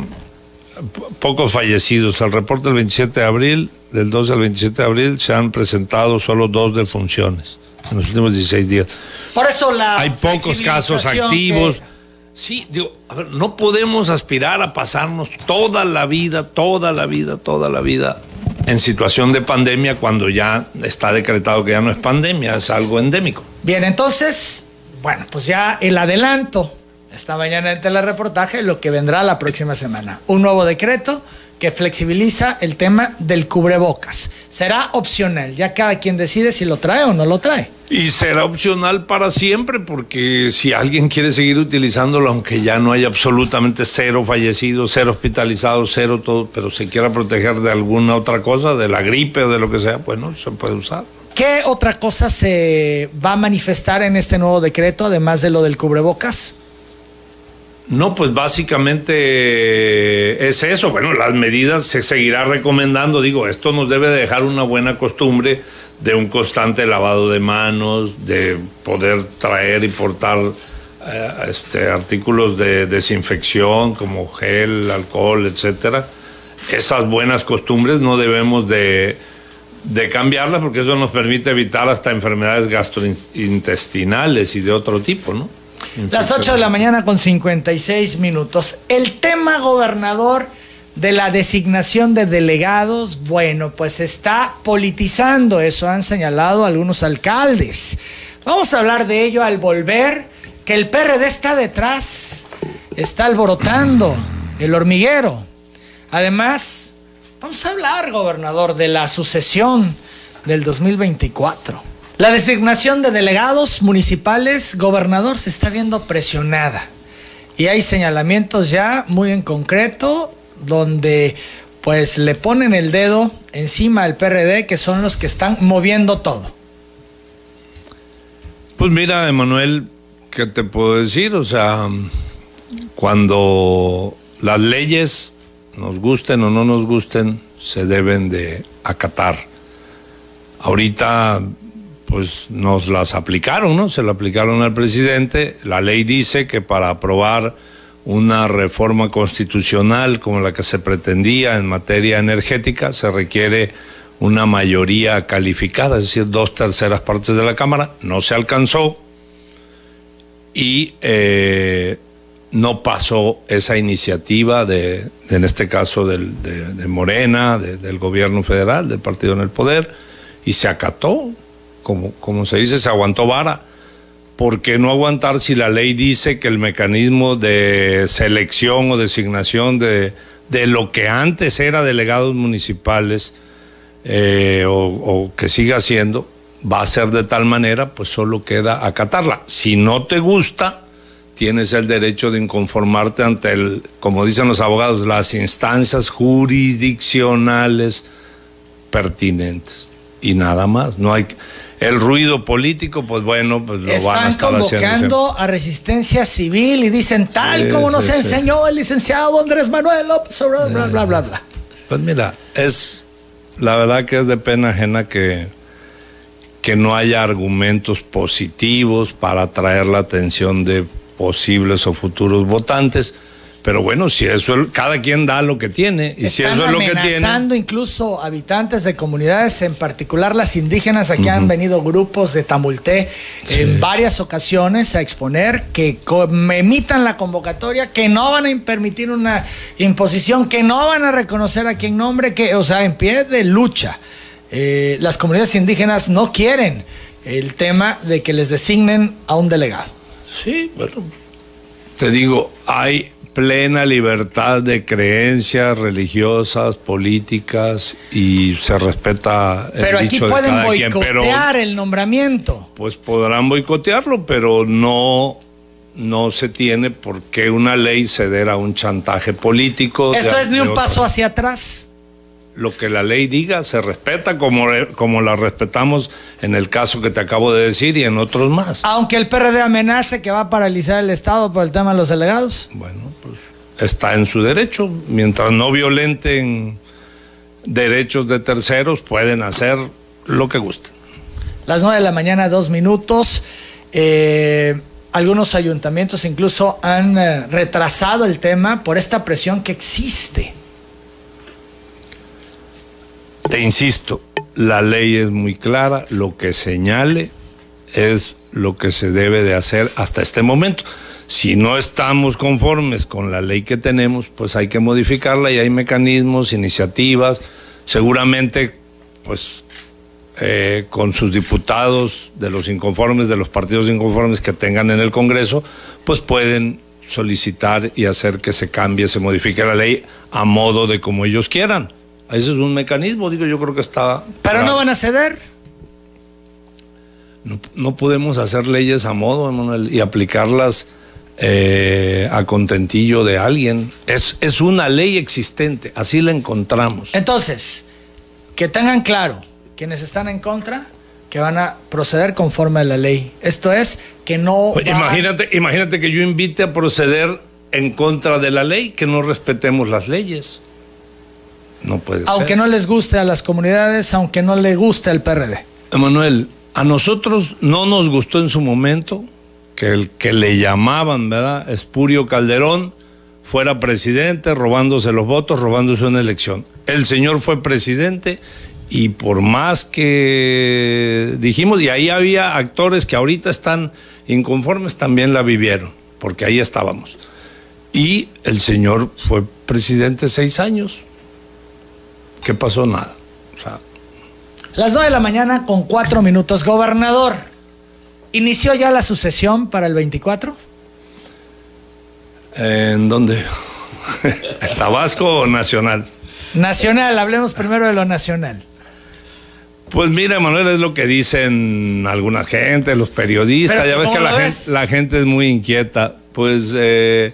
S3: pocos fallecidos. Al reporte del 27 de abril, del 12 al 27 de abril, se han presentado solo dos defunciones en los últimos 16 días.
S1: Por eso la
S3: Hay pocos casos activos.
S1: que-
S3: Sí, digo, a ver, no podemos aspirar a pasarnos toda la vida, toda la vida, toda la vida en situación de pandemia cuando ya está decretado que ya no es pandemia, es algo endémico.
S1: Bien, entonces, bueno, pues ya el adelanto esta mañana en reportaje lo que vendrá la próxima semana. Un nuevo decreto que flexibiliza el tema del cubrebocas. Será opcional, ya cada quien decide si lo trae o no lo trae.
S3: Y será opcional para siempre, porque si alguien quiere seguir utilizándolo, aunque ya no haya absolutamente cero fallecidos, cero hospitalizados, cero todo, pero se quiera proteger de alguna otra cosa, de la gripe o de lo que sea, bueno, se puede usar.
S1: ¿Qué otra cosa se va a manifestar en este nuevo decreto, además de lo del cubrebocas?
S3: No, pues básicamente es eso. Bueno, las medidas se seguirá recomendando. Digo, esto nos debe dejar una buena costumbre de un constante lavado de manos, de poder traer y portar eh, este, artículos de desinfección como gel, alcohol, etcétera. Esas buenas costumbres no debemos de, de cambiarlas porque eso nos permite evitar hasta enfermedades gastrointestinales y de otro tipo, ¿no?
S1: Las 8 de la mañana con 56 minutos. El tema, gobernador, de la designación de delegados, bueno, pues está politizando, eso han señalado algunos alcaldes. Vamos a hablar de ello al volver, que el PRD está detrás, está alborotando el hormiguero. Además, vamos a hablar, gobernador, de la sucesión del 2024. La designación de delegados municipales, gobernador, se está viendo presionada. Y hay señalamientos ya muy en concreto donde pues le ponen el dedo encima al PRD que son los que están moviendo todo.
S3: Pues mira, Emanuel, ¿qué te puedo decir? O sea, cuando las leyes nos gusten o no nos gusten, se deben de acatar. Ahorita, pues nos las aplicaron, ¿no? Se la aplicaron al presidente. La ley dice que para aprobar una reforma constitucional como la que se pretendía en materia energética se requiere una mayoría calificada, es decir, dos terceras partes de la Cámara. No se alcanzó y eh, no pasó esa iniciativa de, en este caso, del, de, de, Morena, de, del gobierno federal, del partido en el poder, y se acató, como, como se dice, se aguantó vara. ¿Por qué no aguantar si la ley dice que el mecanismo de selección o designación de, de lo que antes era delegados municipales eh, o, o, que siga siendo, va a ser de tal manera, pues solo queda acatarla. Si no te gusta, tienes el derecho de inconformarte ante el, como dicen los abogados, las instancias jurisdiccionales pertinentes. Y nada más, no hay el ruido político, pues bueno, pues lo
S1: Están
S3: van a estar
S1: convocando
S3: haciendo
S1: a resistencia civil y dicen tal
S3: Sí,
S1: como nos
S3: sí.
S1: enseñó el licenciado Andrés Manuel López Obrador, bla, bla, bla, bla.
S3: Pues mira, es la verdad que es de pena ajena que, que no haya argumentos positivos para atraer la atención de posibles o futuros votantes. Pero bueno, si eso es- cada quien da lo que tiene y si eso es lo que tiene,
S1: amenazando incluso habitantes de comunidades, en particular las indígenas. Aquí han venido grupos de Tamulté en varias ocasiones a exponer que emitan la convocatoria, que no van a permitir una imposición, que no van a reconocer a quien nombre, que, o sea, en pie de lucha. Eh, las comunidades indígenas no quieren el tema de que les designen a un delegado.
S3: Sí, bueno, te digo, hay plena libertad de creencias religiosas, políticas y se respeta el
S1: Pero aquí
S3: dicho de
S1: pueden
S3: cada quien, pero
S1: boicotear el nombramiento.
S3: pues podrán boicotearlo, pero no no se tiene por qué una ley ceder a un chantaje político. de-
S1: Esto es ni
S3: de
S1: un paso hacia atrás.
S3: Lo que la ley diga se respeta como, como la respetamos en el caso que te acabo de decir y en otros más.
S1: Aunque el PRD amenace que va a paralizar el Estado por el tema de los delegados.
S3: Bueno, pues está en su derecho. Mientras no violenten derechos de terceros, pueden hacer lo que gusten.
S1: Las 9 de la mañana, dos minutos. Eh, algunos ayuntamientos incluso han eh, retrasado el tema por esta presión que existe.
S3: Te insisto, la ley es muy clara, lo que señale es lo que se debe de hacer hasta este momento. Si no estamos conformes con la ley que tenemos, pues hay que modificarla y hay mecanismos, iniciativas, seguramente pues eh, con sus diputados de los inconformes, de los partidos inconformes que tengan en el Congreso, pues pueden solicitar y hacer que se cambie, se modifique la ley a modo de como ellos quieran. Ese es un mecanismo, digo, yo creo que está...
S1: Pero no van a ceder.
S3: No, podemos hacer leyes a modo, y aplicarlas eh, a contentillo de alguien. Es, es una ley existente, así la encontramos.
S1: Entonces, que tengan claro, quienes están en contra, que van a proceder conforme a la ley. Esto es que no.
S3: Imagínate, imagínate que yo invite a proceder en contra de la ley, que no respetemos las leyes. No puede
S1: aunque ser. no les guste a las comunidades, aunque no le guste al PRD.
S3: Emanuel, a nosotros no nos gustó en su momento que el que le llamaban, ¿verdad? Espurio Calderón fuera presidente, robándose los votos, robándose una elección. El señor fue presidente y por más que dijimos, y ahí había actores que ahorita están inconformes, también la vivieron, porque ahí estábamos. Y el señor fue presidente seis años. ¿Qué pasó? Nada.
S1: Las nueve de la mañana con cuatro minutos. Gobernador, ¿inició ya la sucesión para el 24?
S3: ¿En dónde? ¿Tabasco o nacional?
S1: Nacional, hablemos primero de lo nacional.
S3: Pues mira, Manuel, es lo que dicen alguna gente, los periodistas. ya ves que la gente, la gente, es muy inquieta. Pues eh,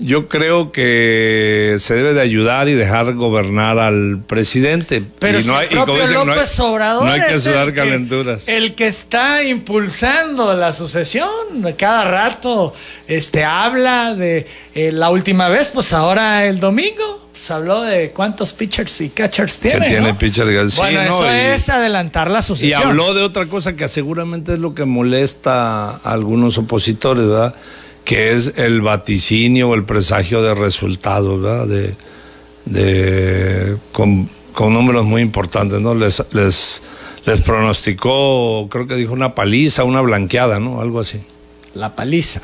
S3: yo creo que se debe de ayudar y dejar gobernar al presidente.
S1: Pero
S3: no
S1: hay, propio López Obrador
S3: no hay que sudar calenturas.
S1: el que está impulsando la sucesión. Cada rato este, habla de eh, la última vez, pues ahora el domingo pues habló de cuántos pitchers y catchers tiene.
S3: Que tiene pitchers.
S1: Bueno, eso es adelantar la sucesión.
S3: Y habló de otra cosa que seguramente es lo que molesta a algunos opositores, ¿verdad? Que es el vaticinio o el presagio de resultados, ¿verdad? De, de con, números muy importantes, ¿no? Les, les, les pronosticó, creo que dijo una paliza, una blanqueada, ¿no? Algo así
S1: la paliza,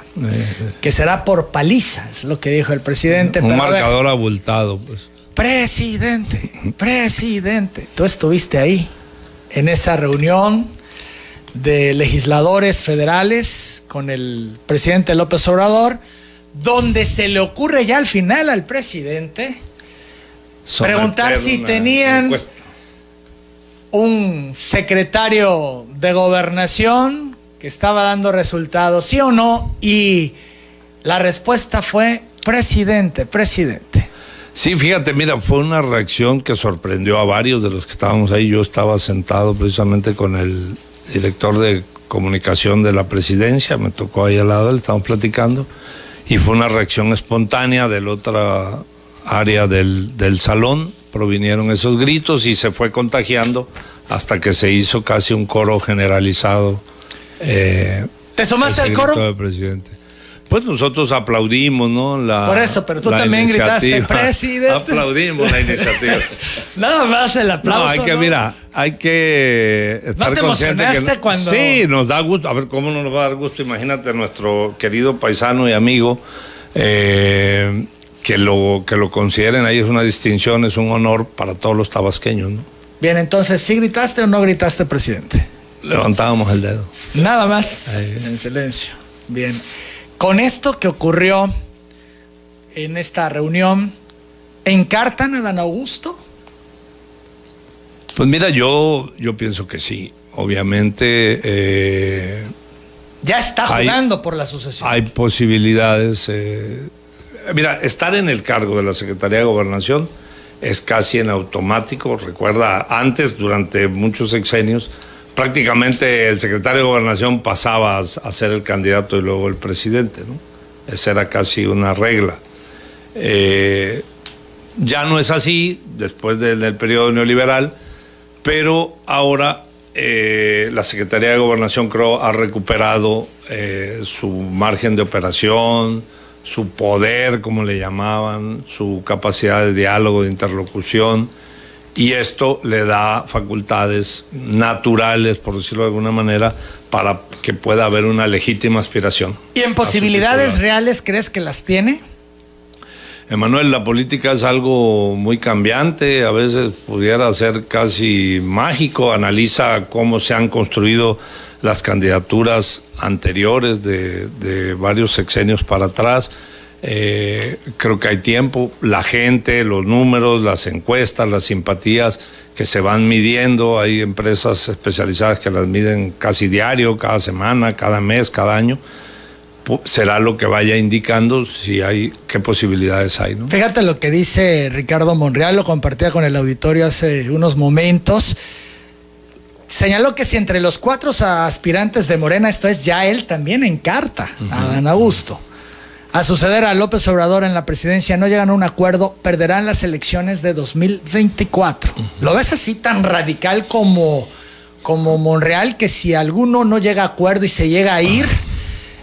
S1: que será por paliza, es lo que dijo el presidente.
S3: Un marcador abultado, pues.
S1: Presidente, presidente, tú estuviste ahí, en esa reunión de legisladores federales con el presidente López Obrador, donde se le ocurre ya al final al presidente preguntar si tenían un secretario de gobernación que estaba dando resultados, sí o no, y la respuesta fue presidente, presidente.
S3: Sí, fíjate, mira, fue una reacción que sorprendió a varios de los que estábamos ahí. Yo estaba sentado precisamente con el director de comunicación de la presidencia, me tocó ahí al lado, le estábamos platicando, y fue una reacción espontánea de la otra área del, del salón, provinieron esos gritos y se fue contagiando hasta que se hizo casi un coro generalizado
S1: eh, ¿Te sumaste al coro?
S3: Presidente. Pues nosotros aplaudimos, ¿no? La,
S1: Por eso, pero tú también gritaste, presidente.
S3: Aplaudimos la iniciativa.
S1: Nada más el aplauso.
S3: No, hay que, mira, hay que estar
S1: ¿No te
S3: consciente
S1: que. cuando.?
S3: Sí, nos da gusto. A ver, ¿cómo no nos va a dar gusto? Imagínate nuestro querido paisano y amigo. Eh, que lo, que lo consideren ahí es una distinción, es un honor para todos los tabasqueños, ¿no?
S1: Bien, entonces, ¿sí gritaste o no gritaste, presidente?
S3: Levantábamos el dedo.
S1: Nada más. En silencio. Bien. Con esto que ocurrió en esta reunión, ¿encartan a Dan Augusto?
S3: Pues mira, yo, yo pienso que sí. Obviamente. Eh,
S1: ya está jugando por la sucesión.
S3: Hay posibilidades. Eh, mira, estar en el cargo de la Secretaría de Gobernación es casi en automático. Recuerda, antes, durante muchos sexenios, prácticamente el secretario de gobernación pasaba a, ser el candidato y luego el presidente, ¿no? Esa era casi una regla. Eh, ya no es así después del, periodo neoliberal, pero ahora eh, la Secretaría de Gobernación creo ha recuperado eh, su margen de operación, su poder, como le llamaban, su capacidad de diálogo, de interlocución y esto le da facultades naturales, por decirlo de alguna manera, para que pueda haber una legítima aspiración.
S1: ¿Y en posibilidades reales crees que las tiene?
S3: Emanuel, la política es algo muy cambiante, a veces pudiera ser casi mágico, analiza cómo se han construido las candidaturas anteriores de, varios sexenios para atrás. Eh, creo que hay tiempo, la gente, los números, las encuestas, las simpatías que se van midiendo, hay empresas especializadas que las miden casi diario, cada semana, cada mes, cada año será lo que vaya indicando si hay qué posibilidades hay. ¿no?
S1: Fíjate lo que dice Ricardo Monreal, lo compartía con el auditorio hace unos momentos. Señaló que si entre los cuatro aspirantes de Morena, esto es ya él también en carta, a Dan Augusto, a suceder a López Obrador en la presidencia, no llegan a un acuerdo, perderán las elecciones de 2024. ¿Lo ves así tan radical como, como Monreal, que si alguno no llega a acuerdo y se llega a ir,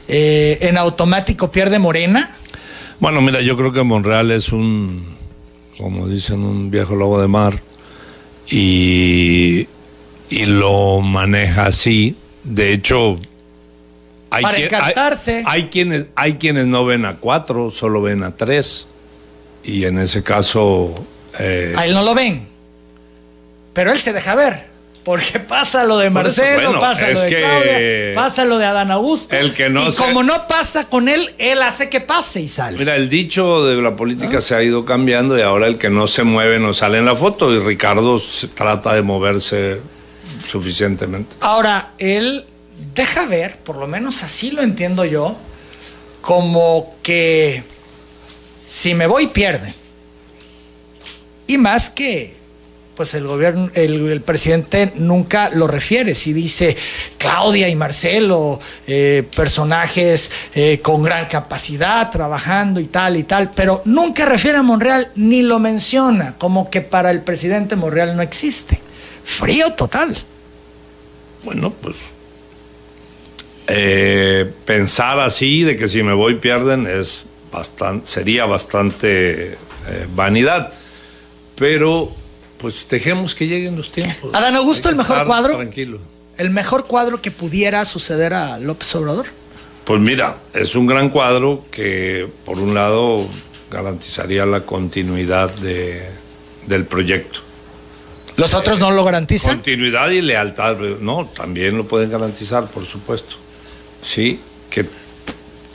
S1: eh, en automático pierde Morena?
S3: Bueno, mira, yo creo que Monreal es un, como dicen, un viejo lobo de mar y, y lo maneja así. De hecho,
S1: hay, Para encartarse.
S3: Hay, quienes, hay quienes no ven a cuatro, solo ven a tres. Y en ese caso...
S1: Eh, a él no lo ven. Pero él se deja ver. Porque pasa lo de Marcelo, pasa lo de Claudia, pasa lo de Adán Augusto.
S3: El que no
S1: y como no pasa con él, él hace que pase y sale.
S3: Mira, el dicho de la política se ha ido cambiando y ahora el que no se mueve no sale en la foto y Ricardo trata de moverse suficientemente.
S1: Ahora, él deja ver, por lo menos así lo entiendo yo, como que si me voy pierde. Y más que pues el gobierno, el, presidente nunca lo refiere. Si dice Claudia y Marcelo, eh, personajes eh, con gran capacidad, trabajando y tal y tal, pero nunca refiere a Monreal ni lo menciona, como que para el presidente Monreal no existe. Frío total.
S3: Bueno, pues eh, pensar así de que si me voy pierden es bastante, sería bastante vanidad. Pero pues dejemos que lleguen los tiempos.
S1: Adán Augusto, el mejor cuadro. Tranquilo. El mejor cuadro que pudiera suceder a López Obrador.
S3: Pues mira, es un gran cuadro que por un lado garantizaría la continuidad de, del proyecto.
S1: ¿Los otros no lo garantizan?
S3: Continuidad y lealtad, no, también lo pueden garantizar, por supuesto. Sí, que,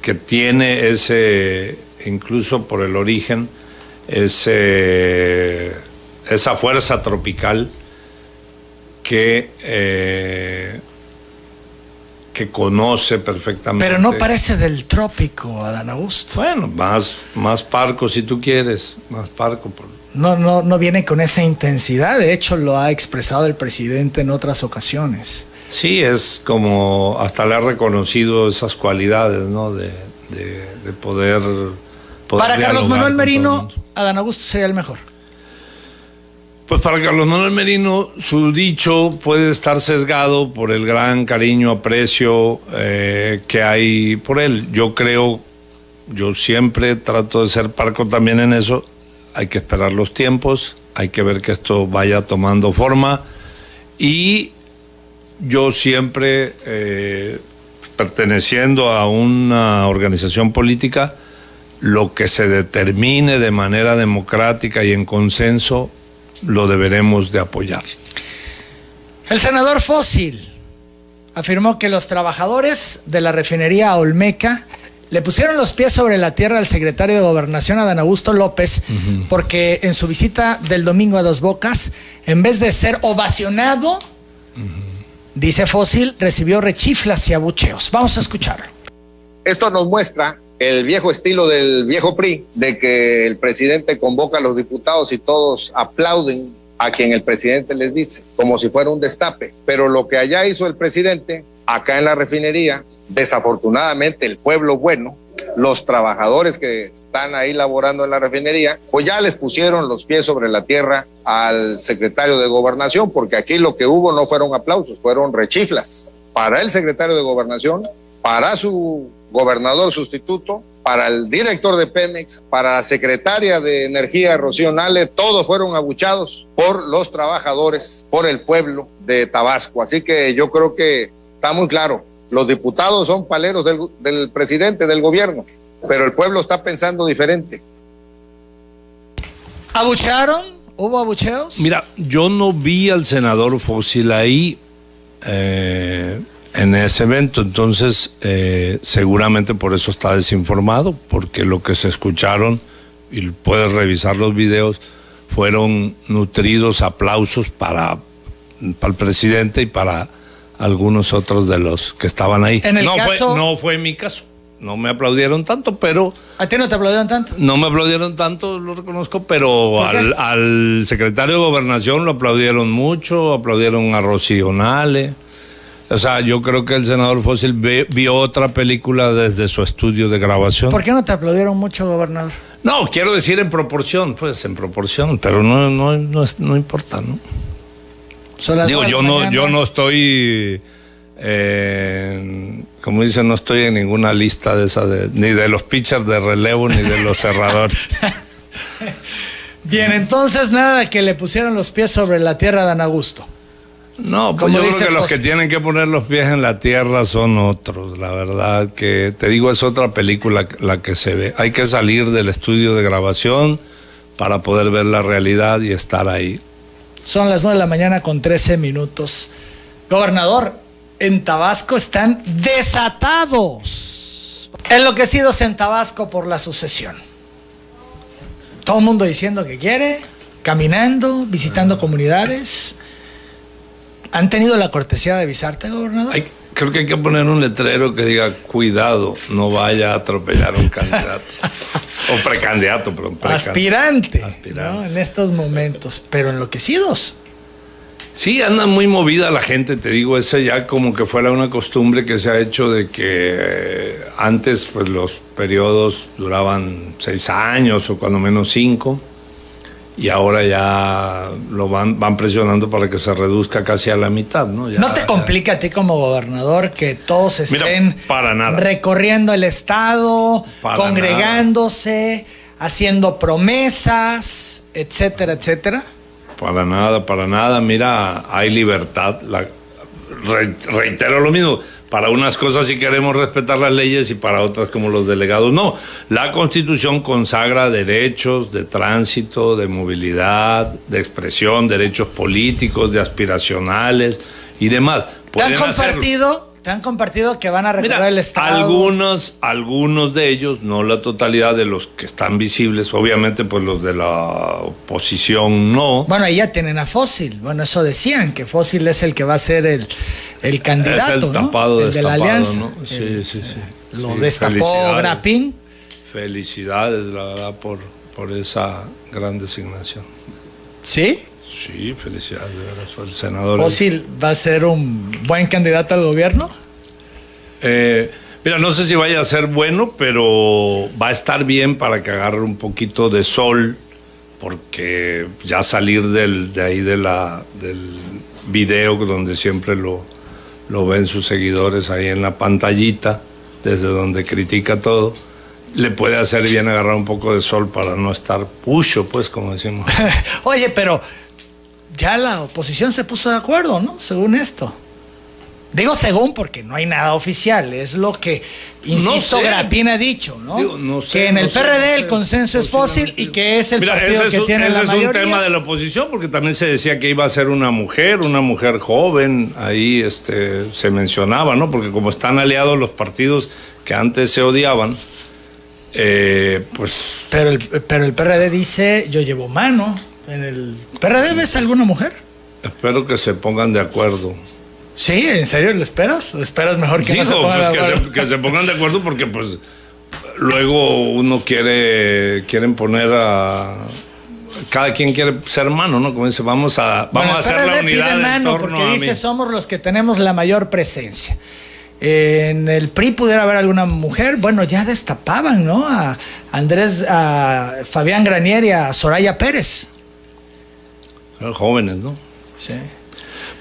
S3: que tiene ese, incluso por el origen, ese esa fuerza tropical que, eh, que conoce perfectamente.
S1: Pero no parece del trópico, Adán Augusto.
S3: Bueno, más, más parco si tú quieres, más parco.
S1: No, no, no viene con esa intensidad, de hecho lo ha expresado el presidente en otras ocasiones.
S3: Sí, es como hasta le ha reconocido esas cualidades, ¿no? De, poder,
S1: poder, Para Carlos Manuel Merino, Adán Augusto sería el mejor.
S3: Pues para Carlos Manuel Merino, su dicho puede estar sesgado por el gran cariño, aprecio eh, que hay por él. Yo creo, yo siempre trato de ser parco también en eso. Hay que esperar los tiempos, hay que ver que esto vaya tomando forma y yo siempre, eh, perteneciendo a una organización política, lo que se determine de manera democrática y en consenso lo deberemos de apoyar.
S1: El senador Fósil afirmó que los trabajadores de la refinería Olmeca le pusieron los pies sobre la tierra al secretario de Gobernación, Adán Augusto López, porque en su visita del domingo a Dos Bocas, en vez de ser ovacionado, dice Fósil, recibió rechiflas y abucheos. Vamos a escucharlo.
S4: Esto nos muestra el viejo estilo del viejo PRI, de que el presidente convoca a los diputados y todos aplauden a quien el presidente les dice, como si fuera un destape. Pero lo que allá hizo el presidente, acá en la refinería, desafortunadamente el pueblo bueno, los trabajadores que están ahí laborando en la refinería, pues ya les pusieron los pies sobre la tierra al secretario de gobernación, porque aquí lo que hubo no fueron aplausos, fueron rechiflas para el secretario de gobernación, para su gobernador sustituto, para el director de Pemex, para la secretaria de Energía Rocío todos fueron abuchados por los trabajadores, por el pueblo de Tabasco. Así que yo creo que está muy claro. Los diputados son paleros del, del presidente, del gobierno, pero el pueblo está pensando diferente.
S1: ¿Abuchearon? ¿Hubo abucheos?
S3: Mira, yo no vi al senador Fósil ahí eh, en ese evento, entonces eh, seguramente por eso está desinformado, porque lo que se escucharon, y puedes revisar los videos, fueron nutridos aplausos para, para el presidente y para algunos otros de los que estaban ahí.
S1: En el
S3: no,
S1: caso-
S3: fue, no fue mi caso. No me aplaudieron tanto, pero
S1: ¿A ti no te aplaudieron tanto?
S3: no me aplaudieron tanto, lo reconozco, pero al, al secretario de Gobernación lo aplaudieron mucho, aplaudieron a Rocío Nale. O sea, yo creo que el senador Fósil vio otra película desde su estudio de grabación.
S1: ¿Por qué no te aplaudieron mucho, gobernador?
S3: No, quiero decir en proporción, pues en proporción, pero no, no, no, es- no importa, ¿no?
S1: Son las
S3: Digo, yo no, yo no estoy, eh, como dicen, no estoy en ninguna lista de esa, de- ni de los pitchers de relevo ni de los cerradores.
S1: Bien, entonces nada que le pusieron los pies sobre la tierra de Ana Augusto.
S3: No, pues
S1: Como
S3: yo
S1: dice
S3: creo que los que tienen que poner los pies en la tierra son otros. La verdad que te digo, es otra película la que se ve. Hay que salir del estudio de grabación para poder ver la realidad y estar ahí.
S1: Son las 9 de la mañana con 13 minutos. Gobernador, en Tabasco están desatados. Enloquecidos en Tabasco por la sucesión. Todo el mundo diciendo que quiere, caminando, visitando comunidades. ¿Han tenido la cortesía de avisarte, gobernador?
S3: Hay- creo que hay que poner un letrero que diga, cuidado, no vaya a atropellar a un candidato. o precandidato, perdón. precan-
S1: Aspirante,
S3: Aspirante.
S1: ¿no? en estos momentos, pero enloquecidos.
S3: Sí, anda muy movida la gente, te digo, ese ya como que fuera una costumbre que se ha hecho de que antes pues los periodos duraban seis años o cuando menos cinco y ahora ya lo van, van presionando para que se reduzca casi a la mitad, ¿no? Ya-
S1: ¿No te complica a ti como gobernador que todos
S3: Mira,
S1: estén
S3: para nada.
S1: recorriendo el estado,
S3: Para
S1: congregándose, haciendo promesas, etcétera, etcétera?
S3: Para nada, para nada. Mira, hay libertad. La- re- reitero lo mismo. Para unas cosas sí queremos respetar las leyes y para otras como los delegados no. La constitución consagra derechos de tránsito, de movilidad, de expresión, derechos políticos, de aspiracionales y demás.
S1: ¿Te han
S3: hacerlo.
S1: compartido? ¿Te han compartido que van a recorrer
S3: Mira,
S1: el estado?
S3: algunos, algunos de ellos, no la totalidad de los que están visibles, obviamente pues los de la oposición no.
S1: Bueno, ahí ya tienen a Fósil. Bueno, eso decían, que Fósil es el que va a ser el, el candidato,
S3: es el
S1: ¿no?
S3: tapado
S1: el de la alianza.
S3: ¿no? Sí,
S1: El-
S3: sí, sí.
S1: Lo
S3: Sí,
S1: destapó
S3: felicidades.
S1: Grapín.
S3: Felicidades, la verdad, por, por esa gran designación.
S1: ¿Sí?
S3: Sí, felicidades, de el senador.
S1: Fósil va a ser un buen candidato al gobierno.
S3: Eh, mira, no sé si vaya a ser bueno, pero va a estar bien para que agarre un poquito de sol, porque ya salir del, de ahí de la, del video donde siempre lo, lo ven sus seguidores ahí en la pantallita, desde donde critica todo, le puede hacer bien agarrar un poco de sol para no estar pucho, pues, como decimos.
S1: Oye, pero ya la oposición se puso de acuerdo, ¿no? Según esto. Digo según porque no hay nada oficial, es lo que, insisto,
S3: sé.
S1: Grapín ha dicho, ¿no?
S3: Digo, no sé,
S1: que en el
S3: no sé,
S1: PRD
S3: no
S1: el consenso es fósil y que es el
S3: Mira,
S1: partido
S3: es
S1: que
S3: un-
S1: tiene
S3: ese
S1: la
S3: es
S1: mayoría.
S3: un tema de la oposición, porque también se decía que iba a ser una mujer, una mujer joven, ahí este, se mencionaba, ¿no? Porque como están aliados los partidos que antes se odiaban, eh, pues
S1: Pero el, pero el PRD dice, yo llevo mano. En el PRD ves alguna mujer?
S3: espero que se pongan de acuerdo.
S1: Sí, ¿en serio lo esperas? ¿O esperas mejor que
S3: Digo,
S1: no se pongan
S3: pues
S1: de
S3: que, se, que se pongan de acuerdo porque pues luego uno quiere, quieren poner a... Cada quien quiere ser mano, ¿no? Como dice, vamos a, vamos
S1: Bueno,
S3: a hacer la unidad en
S1: mano
S3: torno
S1: porque
S3: a
S1: dice
S3: mí.
S1: somos los que tenemos la mayor presencia. En el PRI pudiera haber alguna mujer, bueno, ya destapaban, ¿no? A Andrés, a Fabián Granier y a Soraya Pérez.
S3: Jóvenes, ¿no?
S1: Sí.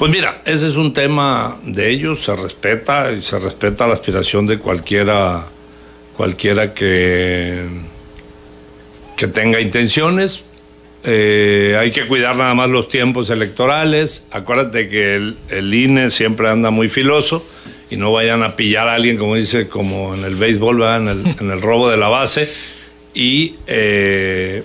S3: Pues mira, ese es un tema de ellos, se respeta y se respeta la aspiración de cualquiera, cualquiera que, que tenga intenciones. Eh, hay que cuidar nada más los tiempos electorales. Acuérdate que el, INE siempre anda muy filoso y no vayan a pillar a alguien, como dice, como en el béisbol, en el, en el robo de la base, y eh,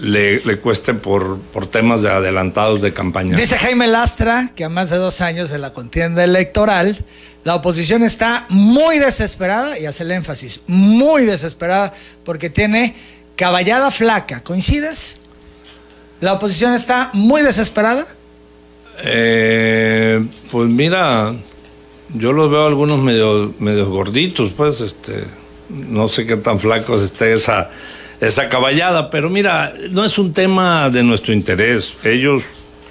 S3: le, le, cueste por, por temas de adelantados de campaña.
S1: Dice Jaime Lastra que a más de dos años de la contienda electoral, la oposición está muy desesperada, y hace el énfasis, muy desesperada, porque tiene caballada flaca. ¿Coincides? ¿La oposición está muy desesperada?
S3: Eh, pues mira, yo los veo algunos medio, medios gorditos, pues, este, no sé qué tan flacos esté esa, esa caballada, pero mira, no es un tema de nuestro interés. Ellos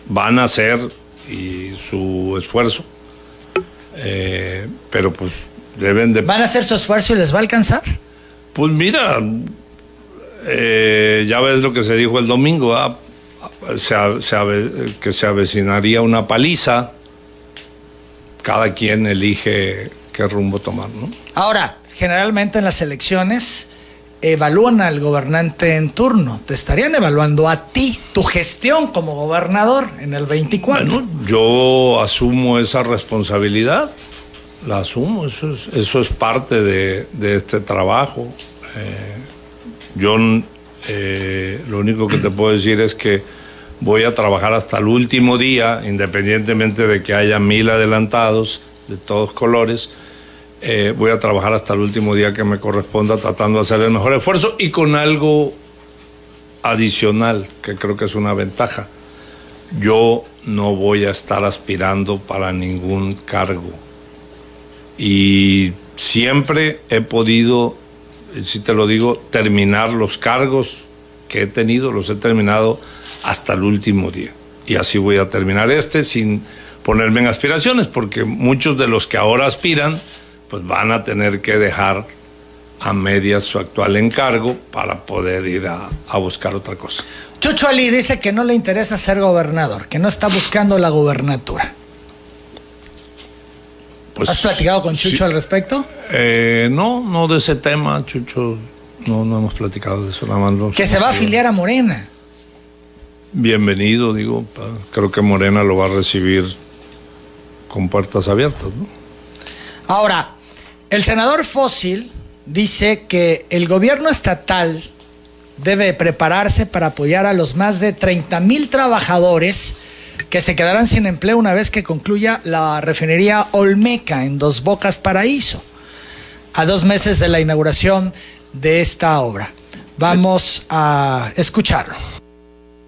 S3: van a hacer y su esfuerzo, eh, pero pues deben de...
S1: ¿Van a hacer su esfuerzo y les va a alcanzar?
S3: Pues mira, eh, ya ves lo que se dijo el domingo, ¿ah? se, se, que se avecinaría una paliza cada quien elige qué rumbo tomar, ¿no?
S1: Ahora, generalmente en las elecciones evalúan al gobernante en turno. Te estarían evaluando a ti, tu gestión como gobernador en el 24.
S3: Bueno, yo asumo esa responsabilidad, la asumo, eso es, eso es parte de, este trabajo. Eh, yo eh, lo único que te puedo decir es que voy a trabajar hasta el último día, independientemente de que haya mil adelantados de todos colores. Eh, voy a trabajar hasta el último día que me corresponda tratando de hacer el mejor esfuerzo y con algo adicional, que creo que es una ventaja. Yo no voy a estar aspirando para ningún cargo. Y siempre he podido, si te lo digo, terminar los cargos que he tenido, los he terminado hasta el último día. Y así voy a terminar este sin ponerme en aspiraciones, porque muchos de los que ahora aspiran, pues van a tener que dejar a medias su actual encargo para poder ir a, a, buscar otra cosa.
S1: Chucho Ali dice que no le interesa ser gobernador, que no está buscando la gubernatura. Pues, ¿Has platicado con Chucho sí. al respecto?
S3: Eh, no, no de ese tema, Chucho, no, no hemos platicado de eso. Nada más
S1: que se va a afiliar a Morena
S3: bienvenido, digo, creo que Morena lo va a recibir con puertas abiertas. ¿no?
S1: Ahora, el senador Fósil dice que el gobierno estatal debe prepararse para apoyar a los más de 30 mil trabajadores que se quedarán sin empleo una vez que concluya la refinería Olmeca en Dos Bocas Paraíso, a dos meses de la inauguración de esta obra. Vamos a escucharlo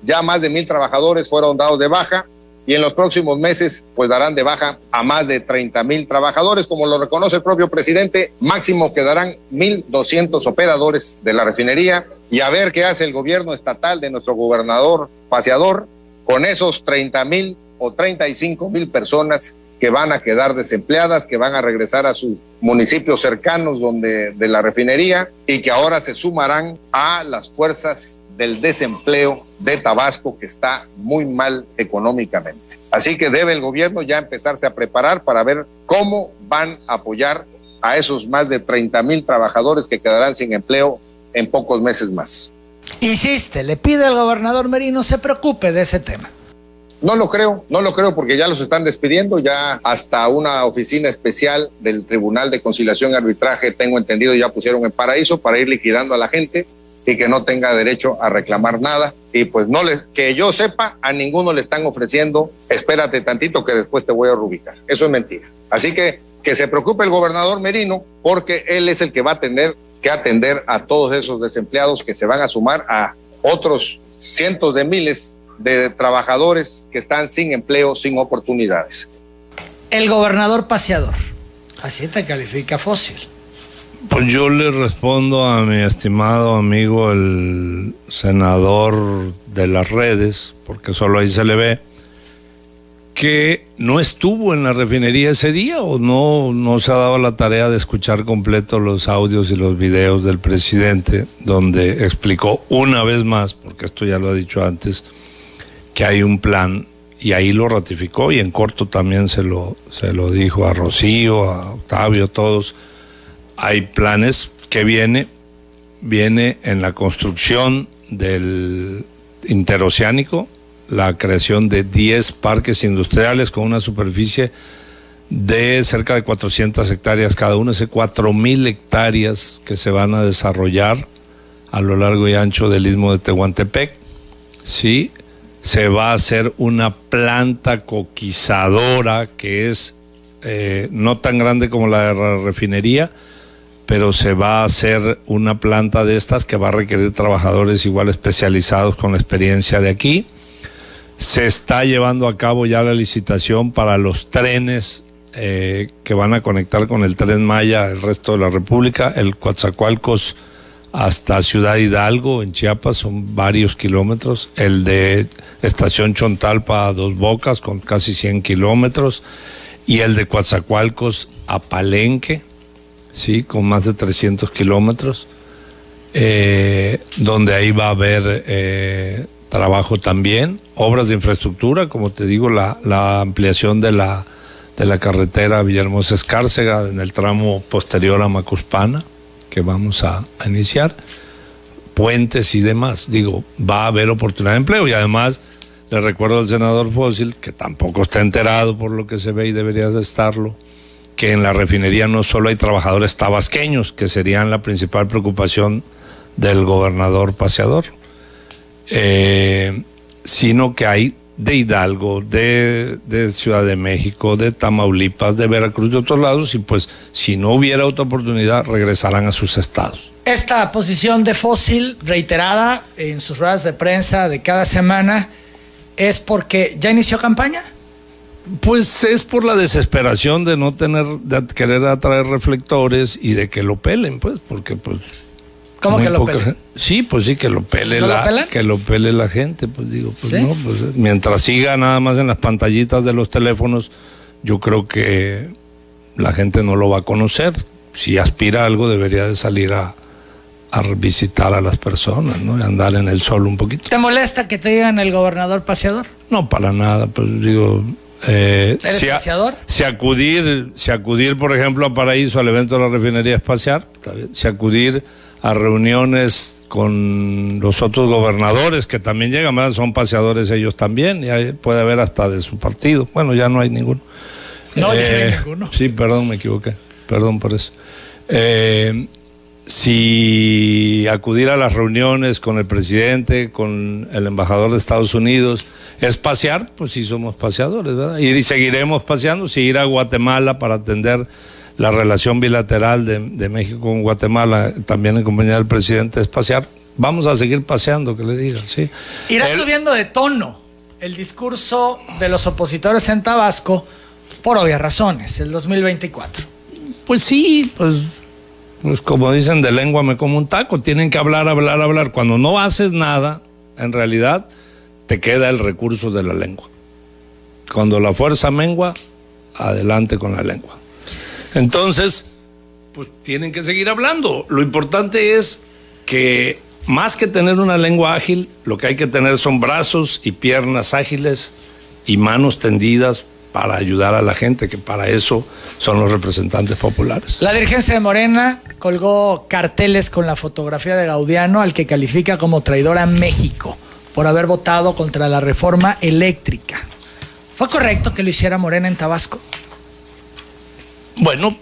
S4: ya más de mil trabajadores fueron dados de baja y en los próximos meses pues darán de baja a más de 30 mil trabajadores, como lo reconoce el propio presidente, máximo quedarán 1.200 operadores de la refinería. Y a ver qué hace el gobierno estatal de nuestro gobernador paseador con esos 30 mil o 35 mil personas que van a quedar desempleadas, que van a regresar a sus municipios cercanos donde de la refinería y que ahora se sumarán a las fuerzas del desempleo de Tabasco que está muy mal económicamente. Así que debe el gobierno ya empezarse a preparar para ver cómo van a apoyar a esos más de 30 mil trabajadores que quedarán sin empleo en pocos meses más.
S1: Insiste, le pide al gobernador Merino se preocupe de ese tema.
S4: No lo creo, no lo creo porque ya los están despidiendo, ya hasta una oficina especial del Tribunal de Conciliación y Arbitraje, tengo entendido, ya pusieron en paraíso para ir liquidando a la gente y que no tenga derecho a reclamar nada. Y pues no le, que yo sepa, a ninguno le están ofreciendo, espérate tantito que después te voy a rubicar. Eso es mentira. Así que que se preocupe el gobernador Merino, porque él es el que va a tener que atender a todos esos desempleados que se van a sumar a otros cientos de miles de trabajadores que están sin empleo, sin oportunidades.
S1: El gobernador paseador, así te califica fósil.
S3: Pues yo le respondo a mi estimado amigo el senador de las redes, porque solo ahí se le ve, que no estuvo en la refinería ese día o no, no se ha dado la tarea de escuchar completo los audios y los videos del presidente, donde explicó una vez más, porque esto ya lo ha dicho antes, que hay un plan y ahí lo ratificó y en corto también se lo, se lo dijo a Rocío, a Octavio, a todos hay planes que viene, viene en la construcción del interoceánico, la creación de 10 parques industriales con una superficie de cerca de 400 hectáreas cada uno, ese 4.000 hectáreas que se van a desarrollar a lo largo y ancho del istmo de Tehuantepec. Sí, se va a hacer una planta coquizadora que es eh, no tan grande como la de la refinería, pero se va a hacer una planta de estas que va a requerir trabajadores igual especializados con la experiencia de aquí. Se está llevando a cabo ya la licitación para los trenes eh, que van a conectar con el tren Maya el resto de la República, el Coatzacoalcos hasta Ciudad Hidalgo en Chiapas, son varios kilómetros, el de Estación Chontalpa a Dos Bocas con casi 100 kilómetros y el de Coatzacoalcos a Palenque, sí, con más de 300 kilómetros, eh, donde ahí va a haber eh, trabajo también, obras de infraestructura, como te digo, la, ampliación de la de la carretera Villahermosa Escárcega en el tramo posterior a Macuspana, que vamos a, iniciar, puentes y demás. Digo, va a haber oportunidad de empleo y además le recuerdo al senador Fósil, que tampoco está enterado por lo que se ve y debería de estarlo, que en la refinería no solo hay trabajadores tabasqueños, que serían la principal preocupación del gobernador paseador, eh, sino que hay de Hidalgo, de, Ciudad de México, de Tamaulipas, de Veracruz, de otros lados, y pues si no hubiera otra oportunidad, regresarán a sus estados.
S1: Esta posición de Fósil, reiterada en sus ruedas de prensa de cada semana, ¿es porque ya inició campaña?
S3: Pues es por la desesperación de no tener, de querer atraer reflectores y de que lo pelen, pues, porque pues
S1: ¿Cómo que lo pele?
S3: Sí, pues sí, que lo pele la, que lo pele la gente, pues digo, pues no, pues mientras siga nada más en las pantallitas de los teléfonos, yo creo que la gente no lo va a conocer. Si aspira a algo debería de salir a, visitar a las personas, ¿no? Y andar en el sol un poquito.
S1: ¿Te molesta que te digan el gobernador paseador?
S3: No, para nada, pues digo,
S1: eh, ¿Eres si, paseador?
S3: si acudir, si acudir, por ejemplo, a Paraíso al evento de la refinería espacial, si acudir a reuniones con los otros gobernadores que también llegan, son paseadores ellos también, y puede haber hasta de su partido. Bueno, ya no hay ninguno.
S1: No, ya no hay eh, ninguno.
S3: Sí, perdón, me equivoqué. Perdón por eso. Eh, si acudir a las reuniones con el presidente, con el embajador de Estados Unidos, es pasear, pues sí somos paseadores, ¿verdad? Y seguiremos paseando, si ir a Guatemala para atender la relación bilateral de, México con Guatemala, también en compañía del presidente, es pasear. Vamos a seguir paseando, que le diga, sí.
S1: Irá subiendo de tono el discurso de los opositores en Tabasco por obvias razones, el 2024.
S3: Pues sí, pues, pues como dicen de lengua me como un taco, tienen que hablar, hablar, hablar. Cuando no haces nada, en realidad te queda el recurso de la lengua. Cuando la fuerza mengua, adelante con la lengua. Entonces, pues tienen que seguir hablando. Lo importante es que más que tener una lengua ágil, lo que hay que tener son brazos y piernas ágiles y manos tendidas para ayudar a la gente, que para eso son los representantes populares.
S1: La dirigencia de Morena colgó carteles con la fotografía de Gaudiano, al que califica como traidor a México por haber votado contra la reforma eléctrica. ¿Fue correcto que lo hiciera Morena en Tabasco?
S3: Bueno,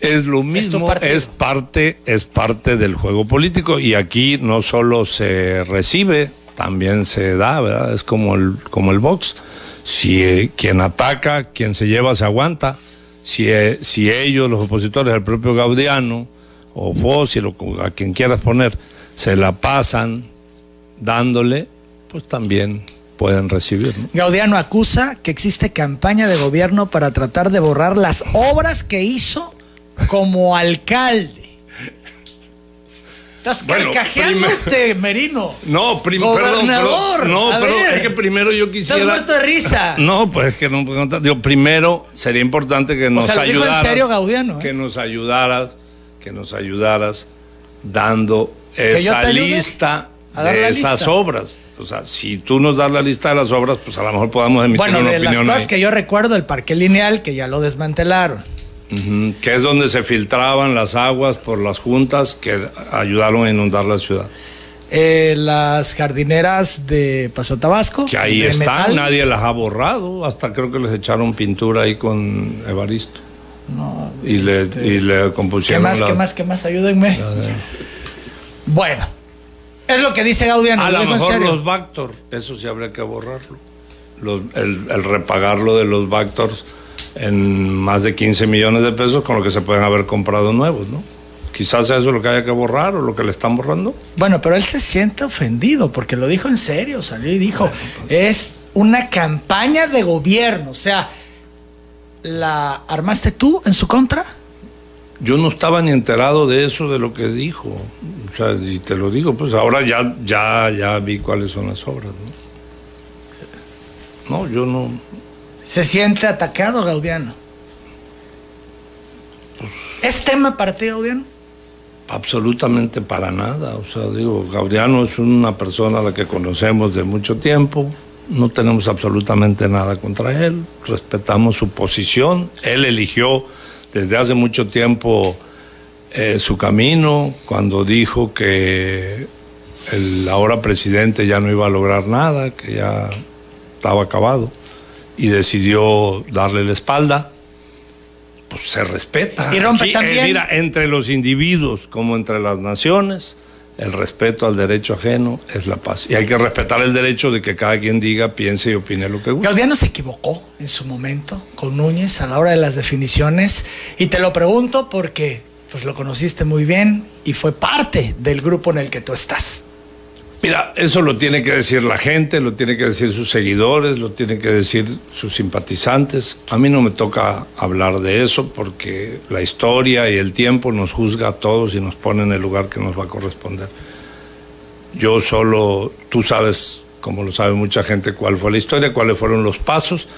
S3: es lo mismo, es, parte, es parte del juego político y aquí no solo se recibe, también se da, ¿verdad? Es como el, como el box. Si eh, quien ataca, quien se lleva, se aguanta. Si, eh, si ellos, los opositores, el propio Gaudiano o Fósil o a quien quieras poner, se la pasan dándole, pues también pueden recibir.
S1: Gaudiano acusa que existe campaña de gobierno para tratar de borrar las obras que hizo como alcalde. Estás carcajeándote, Merino.
S3: No, primero.
S1: Gobernador.
S3: no, pero es que primero yo quisiera.
S1: Estás muerto de risa.
S3: No, pues es que no puedo contar. Digo, primero sería importante que nos o sea, ayudaras.
S1: en serio, Gaudiano.
S3: Que nos ayudaras, que nos ayudaras dando esa lista de esas obras. O sea, si tú nos das la lista de las obras, pues a lo mejor podamos emitir
S1: bueno,
S3: una
S1: de las cosas que yo recuerdo, el parque lineal, que ya lo desmantelaron.
S3: Que es donde se filtraban las aguas por las juntas que ayudaron a inundar la ciudad.
S1: eh, las jardineras de Paso Tabasco.
S3: Que ahí están,
S1: metal.
S3: nadie las ha borrado. Hasta creo que les echaron pintura ahí con Evaristo.
S1: No,
S3: Y le,
S1: este,
S3: y le
S1: ¿Qué
S3: compusieron.
S1: más,
S3: la-
S1: qué más, qué más? Ayúdenme. Bueno, es lo que dice Gaudiano.
S3: A
S1: lo
S3: mejor los Bactor, eso sí habría que borrarlo. Los- el, el repagarlo de los Bactors en más de 15 millones de pesos con lo que se pueden haber comprado nuevos, ¿no? Quizás eso es lo que haya que borrar o lo que le están borrando.
S1: Bueno, pero él se siente ofendido porque lo dijo en serio, salió y dijo, es una campaña de gobierno, o sea, ¿la armaste tú en su contra?
S3: Yo no estaba ni enterado de eso, de lo que dijo. O sea, y te lo digo, pues ahora ya, ya, ya vi cuáles son las obras, ¿no? No, yo no.
S1: Se siente atacado, Gaudiano. ¿Es tema para ti, Gaudiano?
S3: Absolutamente para nada. O sea, digo, Gaudiano es una persona a la que conocemos de mucho tiempo. No tenemos absolutamente nada contra él. Respetamos su posición. Él eligió desde hace mucho tiempo eh, su camino cuando dijo que el ahora presidente ya no iba a lograr nada, que ya estaba acabado y decidió darle la espalda. Pues se respeta.
S1: Y rompe
S3: Aquí, eh,
S1: también-
S3: mira, entre los individuos como entre las naciones, el respeto al derecho ajeno es la paz. Y hay que respetar el derecho de que cada quien diga, piense y opine lo que guste.
S1: Gaudiano se equivocó en su momento con Núñez a la hora de las definiciones y te lo pregunto porque pues lo conociste muy bien y fue parte del grupo en el que tú estás.
S3: Mira, eso lo tiene que decir la gente, lo tiene que decir sus seguidores, lo tienen que decir sus simpatizantes. A mí no me toca hablar de eso porque la historia y el tiempo nos juzga a todos y nos pone en el lugar que nos va a corresponder. Yo solo, tú sabes, como lo sabe mucha gente, cuál fue la historia, cuáles fueron los pasos.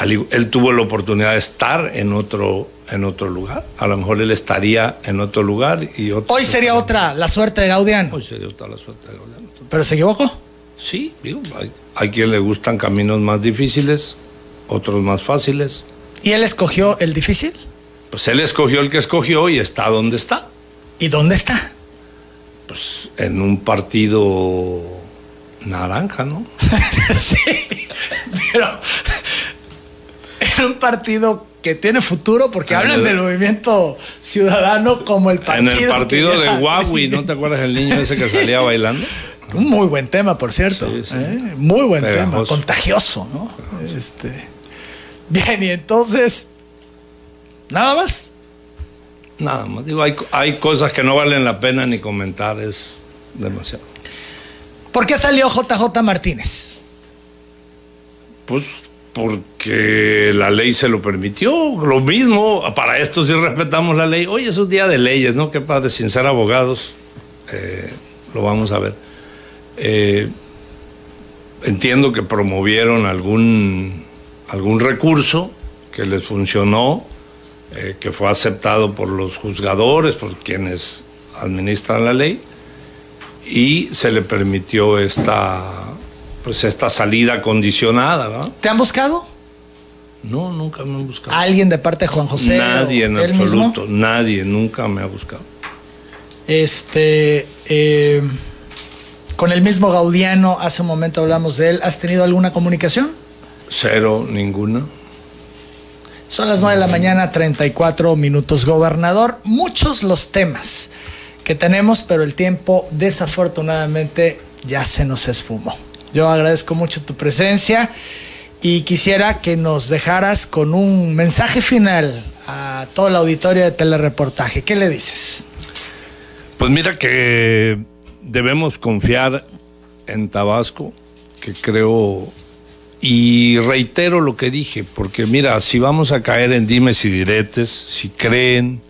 S3: Él tuvo la oportunidad de estar en otro, en otro lugar. A lo mejor él estaría en otro lugar y otro.
S1: Hoy sería otra la suerte de Gaudiano,
S3: Hoy sería otra la suerte de Gaudiano.
S1: pero se equivocó.
S3: Sí, digo, hay, hay quien le gustan caminos más difíciles, otros más fáciles.
S1: ¿Y él escogió el difícil?
S3: Pues él escogió el que escogió y está donde está.
S1: ¿Y dónde está?
S3: Pues en un partido naranja, ¿no?
S1: sí, pero en un partido que tiene futuro, porque
S3: En
S1: hablan
S3: el-
S1: del movimiento ciudadano como el partido.
S3: en el partido de Huawei, ¿no te acuerdas el niño ese que
S1: Sí.
S3: salía bailando?
S1: Un muy buen tema, por cierto.
S3: Sí, sí.
S1: ¿eh? Muy buen tema, contagioso, ¿no? Este. Bien, y entonces. Nada más.
S3: Nada más, digo, hay, hay cosas que no valen la pena ni comentar, es demasiado.
S1: ¿Por qué salió JJ Martínez?
S3: Pues porque la ley se lo permitió. Lo mismo, para esto sí respetamos la ley. Hoy es un día de leyes, ¿no? Qué padre, sin ser abogados, eh, lo vamos a ver. Eh, entiendo que promovieron algún, algún recurso que les funcionó, eh, que fue aceptado por los juzgadores, por quienes administran la ley, y se le permitió esta, pues esta salida condicionada, ¿verdad?
S1: ¿Te han buscado?
S3: No, nunca me han buscado.
S1: ¿Alguien de parte de Juan José?
S3: nadie en
S1: mismo?
S3: absoluto, nadie nunca me ha buscado.
S1: Este. eh, con el mismo Gaudiano, hace un momento hablamos de él. ¿Has tenido alguna comunicación?
S3: Cero, ninguna.
S1: Son las 9 de la mañana, 34 minutos, gobernador. Muchos los temas que tenemos, pero el tiempo desafortunadamente ya se nos esfumó. Yo agradezco mucho tu presencia y quisiera que nos dejaras con un mensaje final a toda la auditoria de telereportaje. ¿Qué le dices?
S3: Pues mira que debemos confiar en Tabasco, que creo, y reitero lo que dije, porque mira, si vamos a caer en dimes y diretes, si creen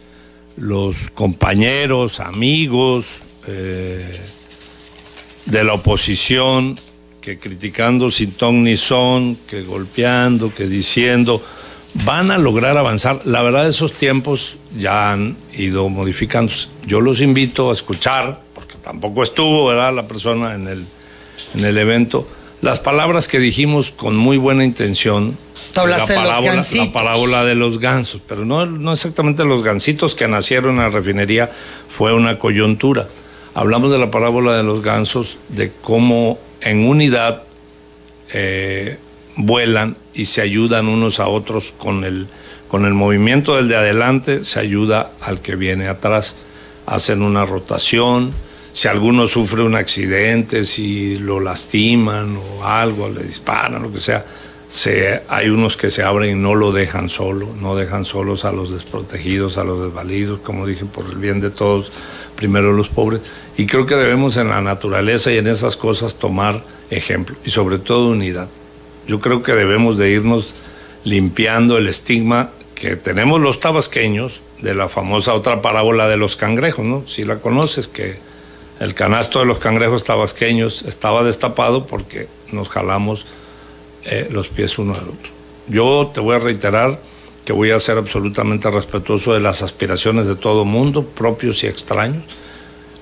S3: los compañeros, amigos eh, de la oposición, que criticando sin ton ni son, que golpeando, que diciendo, van a lograr avanzar. La verdad, esos tiempos ya han ido modificándose. Yo los invito a escuchar, porque tampoco estuvo, ¿verdad?, la persona en el, en el evento, las palabras que dijimos con muy buena intención.
S1: De los
S3: parábola,
S1: gansitos.
S3: la parábola de los gansos, pero no, no exactamente los gansitos que nacieron en la refinería, fue una coyuntura. Hablamos de la parábola de los gansos, de cómo en unidad eh, vuelan y se ayudan unos a otros con el, con el movimiento del de adelante, se ayuda al que viene atrás. Hacen una rotación, si alguno sufre un accidente, si lo lastiman o algo, le disparan, lo que sea, se, hay unos que se abren y no lo dejan solo, no dejan solos a los desprotegidos, a los desvalidos, como dije, por el bien de todos, primero los pobres. Y creo que debemos en la naturaleza y en esas cosas tomar ejemplo y sobre todo unidad. Yo creo que debemos de irnos limpiando el estigma que tenemos los tabasqueños de la famosa otra parábola de los cangrejos, ¿no? Si la conoces, que el canasto de los cangrejos tabasqueños estaba destapado porque nos jalamos eh, los pies uno al otro. Yo te voy a reiterar que voy a ser absolutamente respetuoso de las aspiraciones de todo mundo, propios y extraños.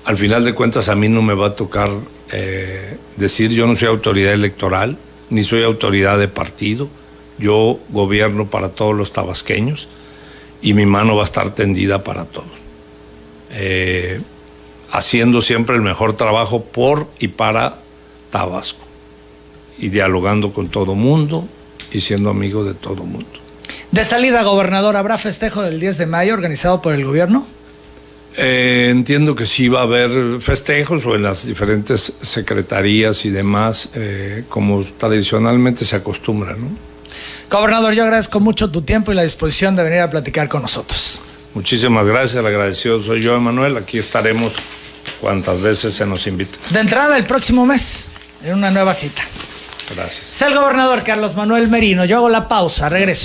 S3: Al final de cuentas a mí no me va a tocar eh, decir yo no soy autoridad electoral, ni soy autoridad de partido, yo gobierno para todos los tabasqueños y mi mano va a estar tendida para todos. Eh, haciendo siempre el mejor trabajo por y para Tabasco y dialogando con todo mundo y siendo amigo de todo mundo.
S1: De salida, gobernador, ¿habrá festejo del 10 de mayo organizado por el gobierno?
S3: Eh, entiendo que sí va a haber festejos o en las diferentes secretarías y demás, eh, como tradicionalmente se acostumbra, ¿no?
S1: Gobernador, yo agradezco mucho tu tiempo y la disposición de venir a platicar con nosotros.
S3: Muchísimas gracias, el agradecido soy yo, Emanuel. Aquí estaremos cuantas veces se nos invite.
S1: De entrada, el próximo mes, en una nueva cita.
S3: Gracias.
S1: Es el gobernador Carlos Manuel Merino. Yo hago la pausa, regreso.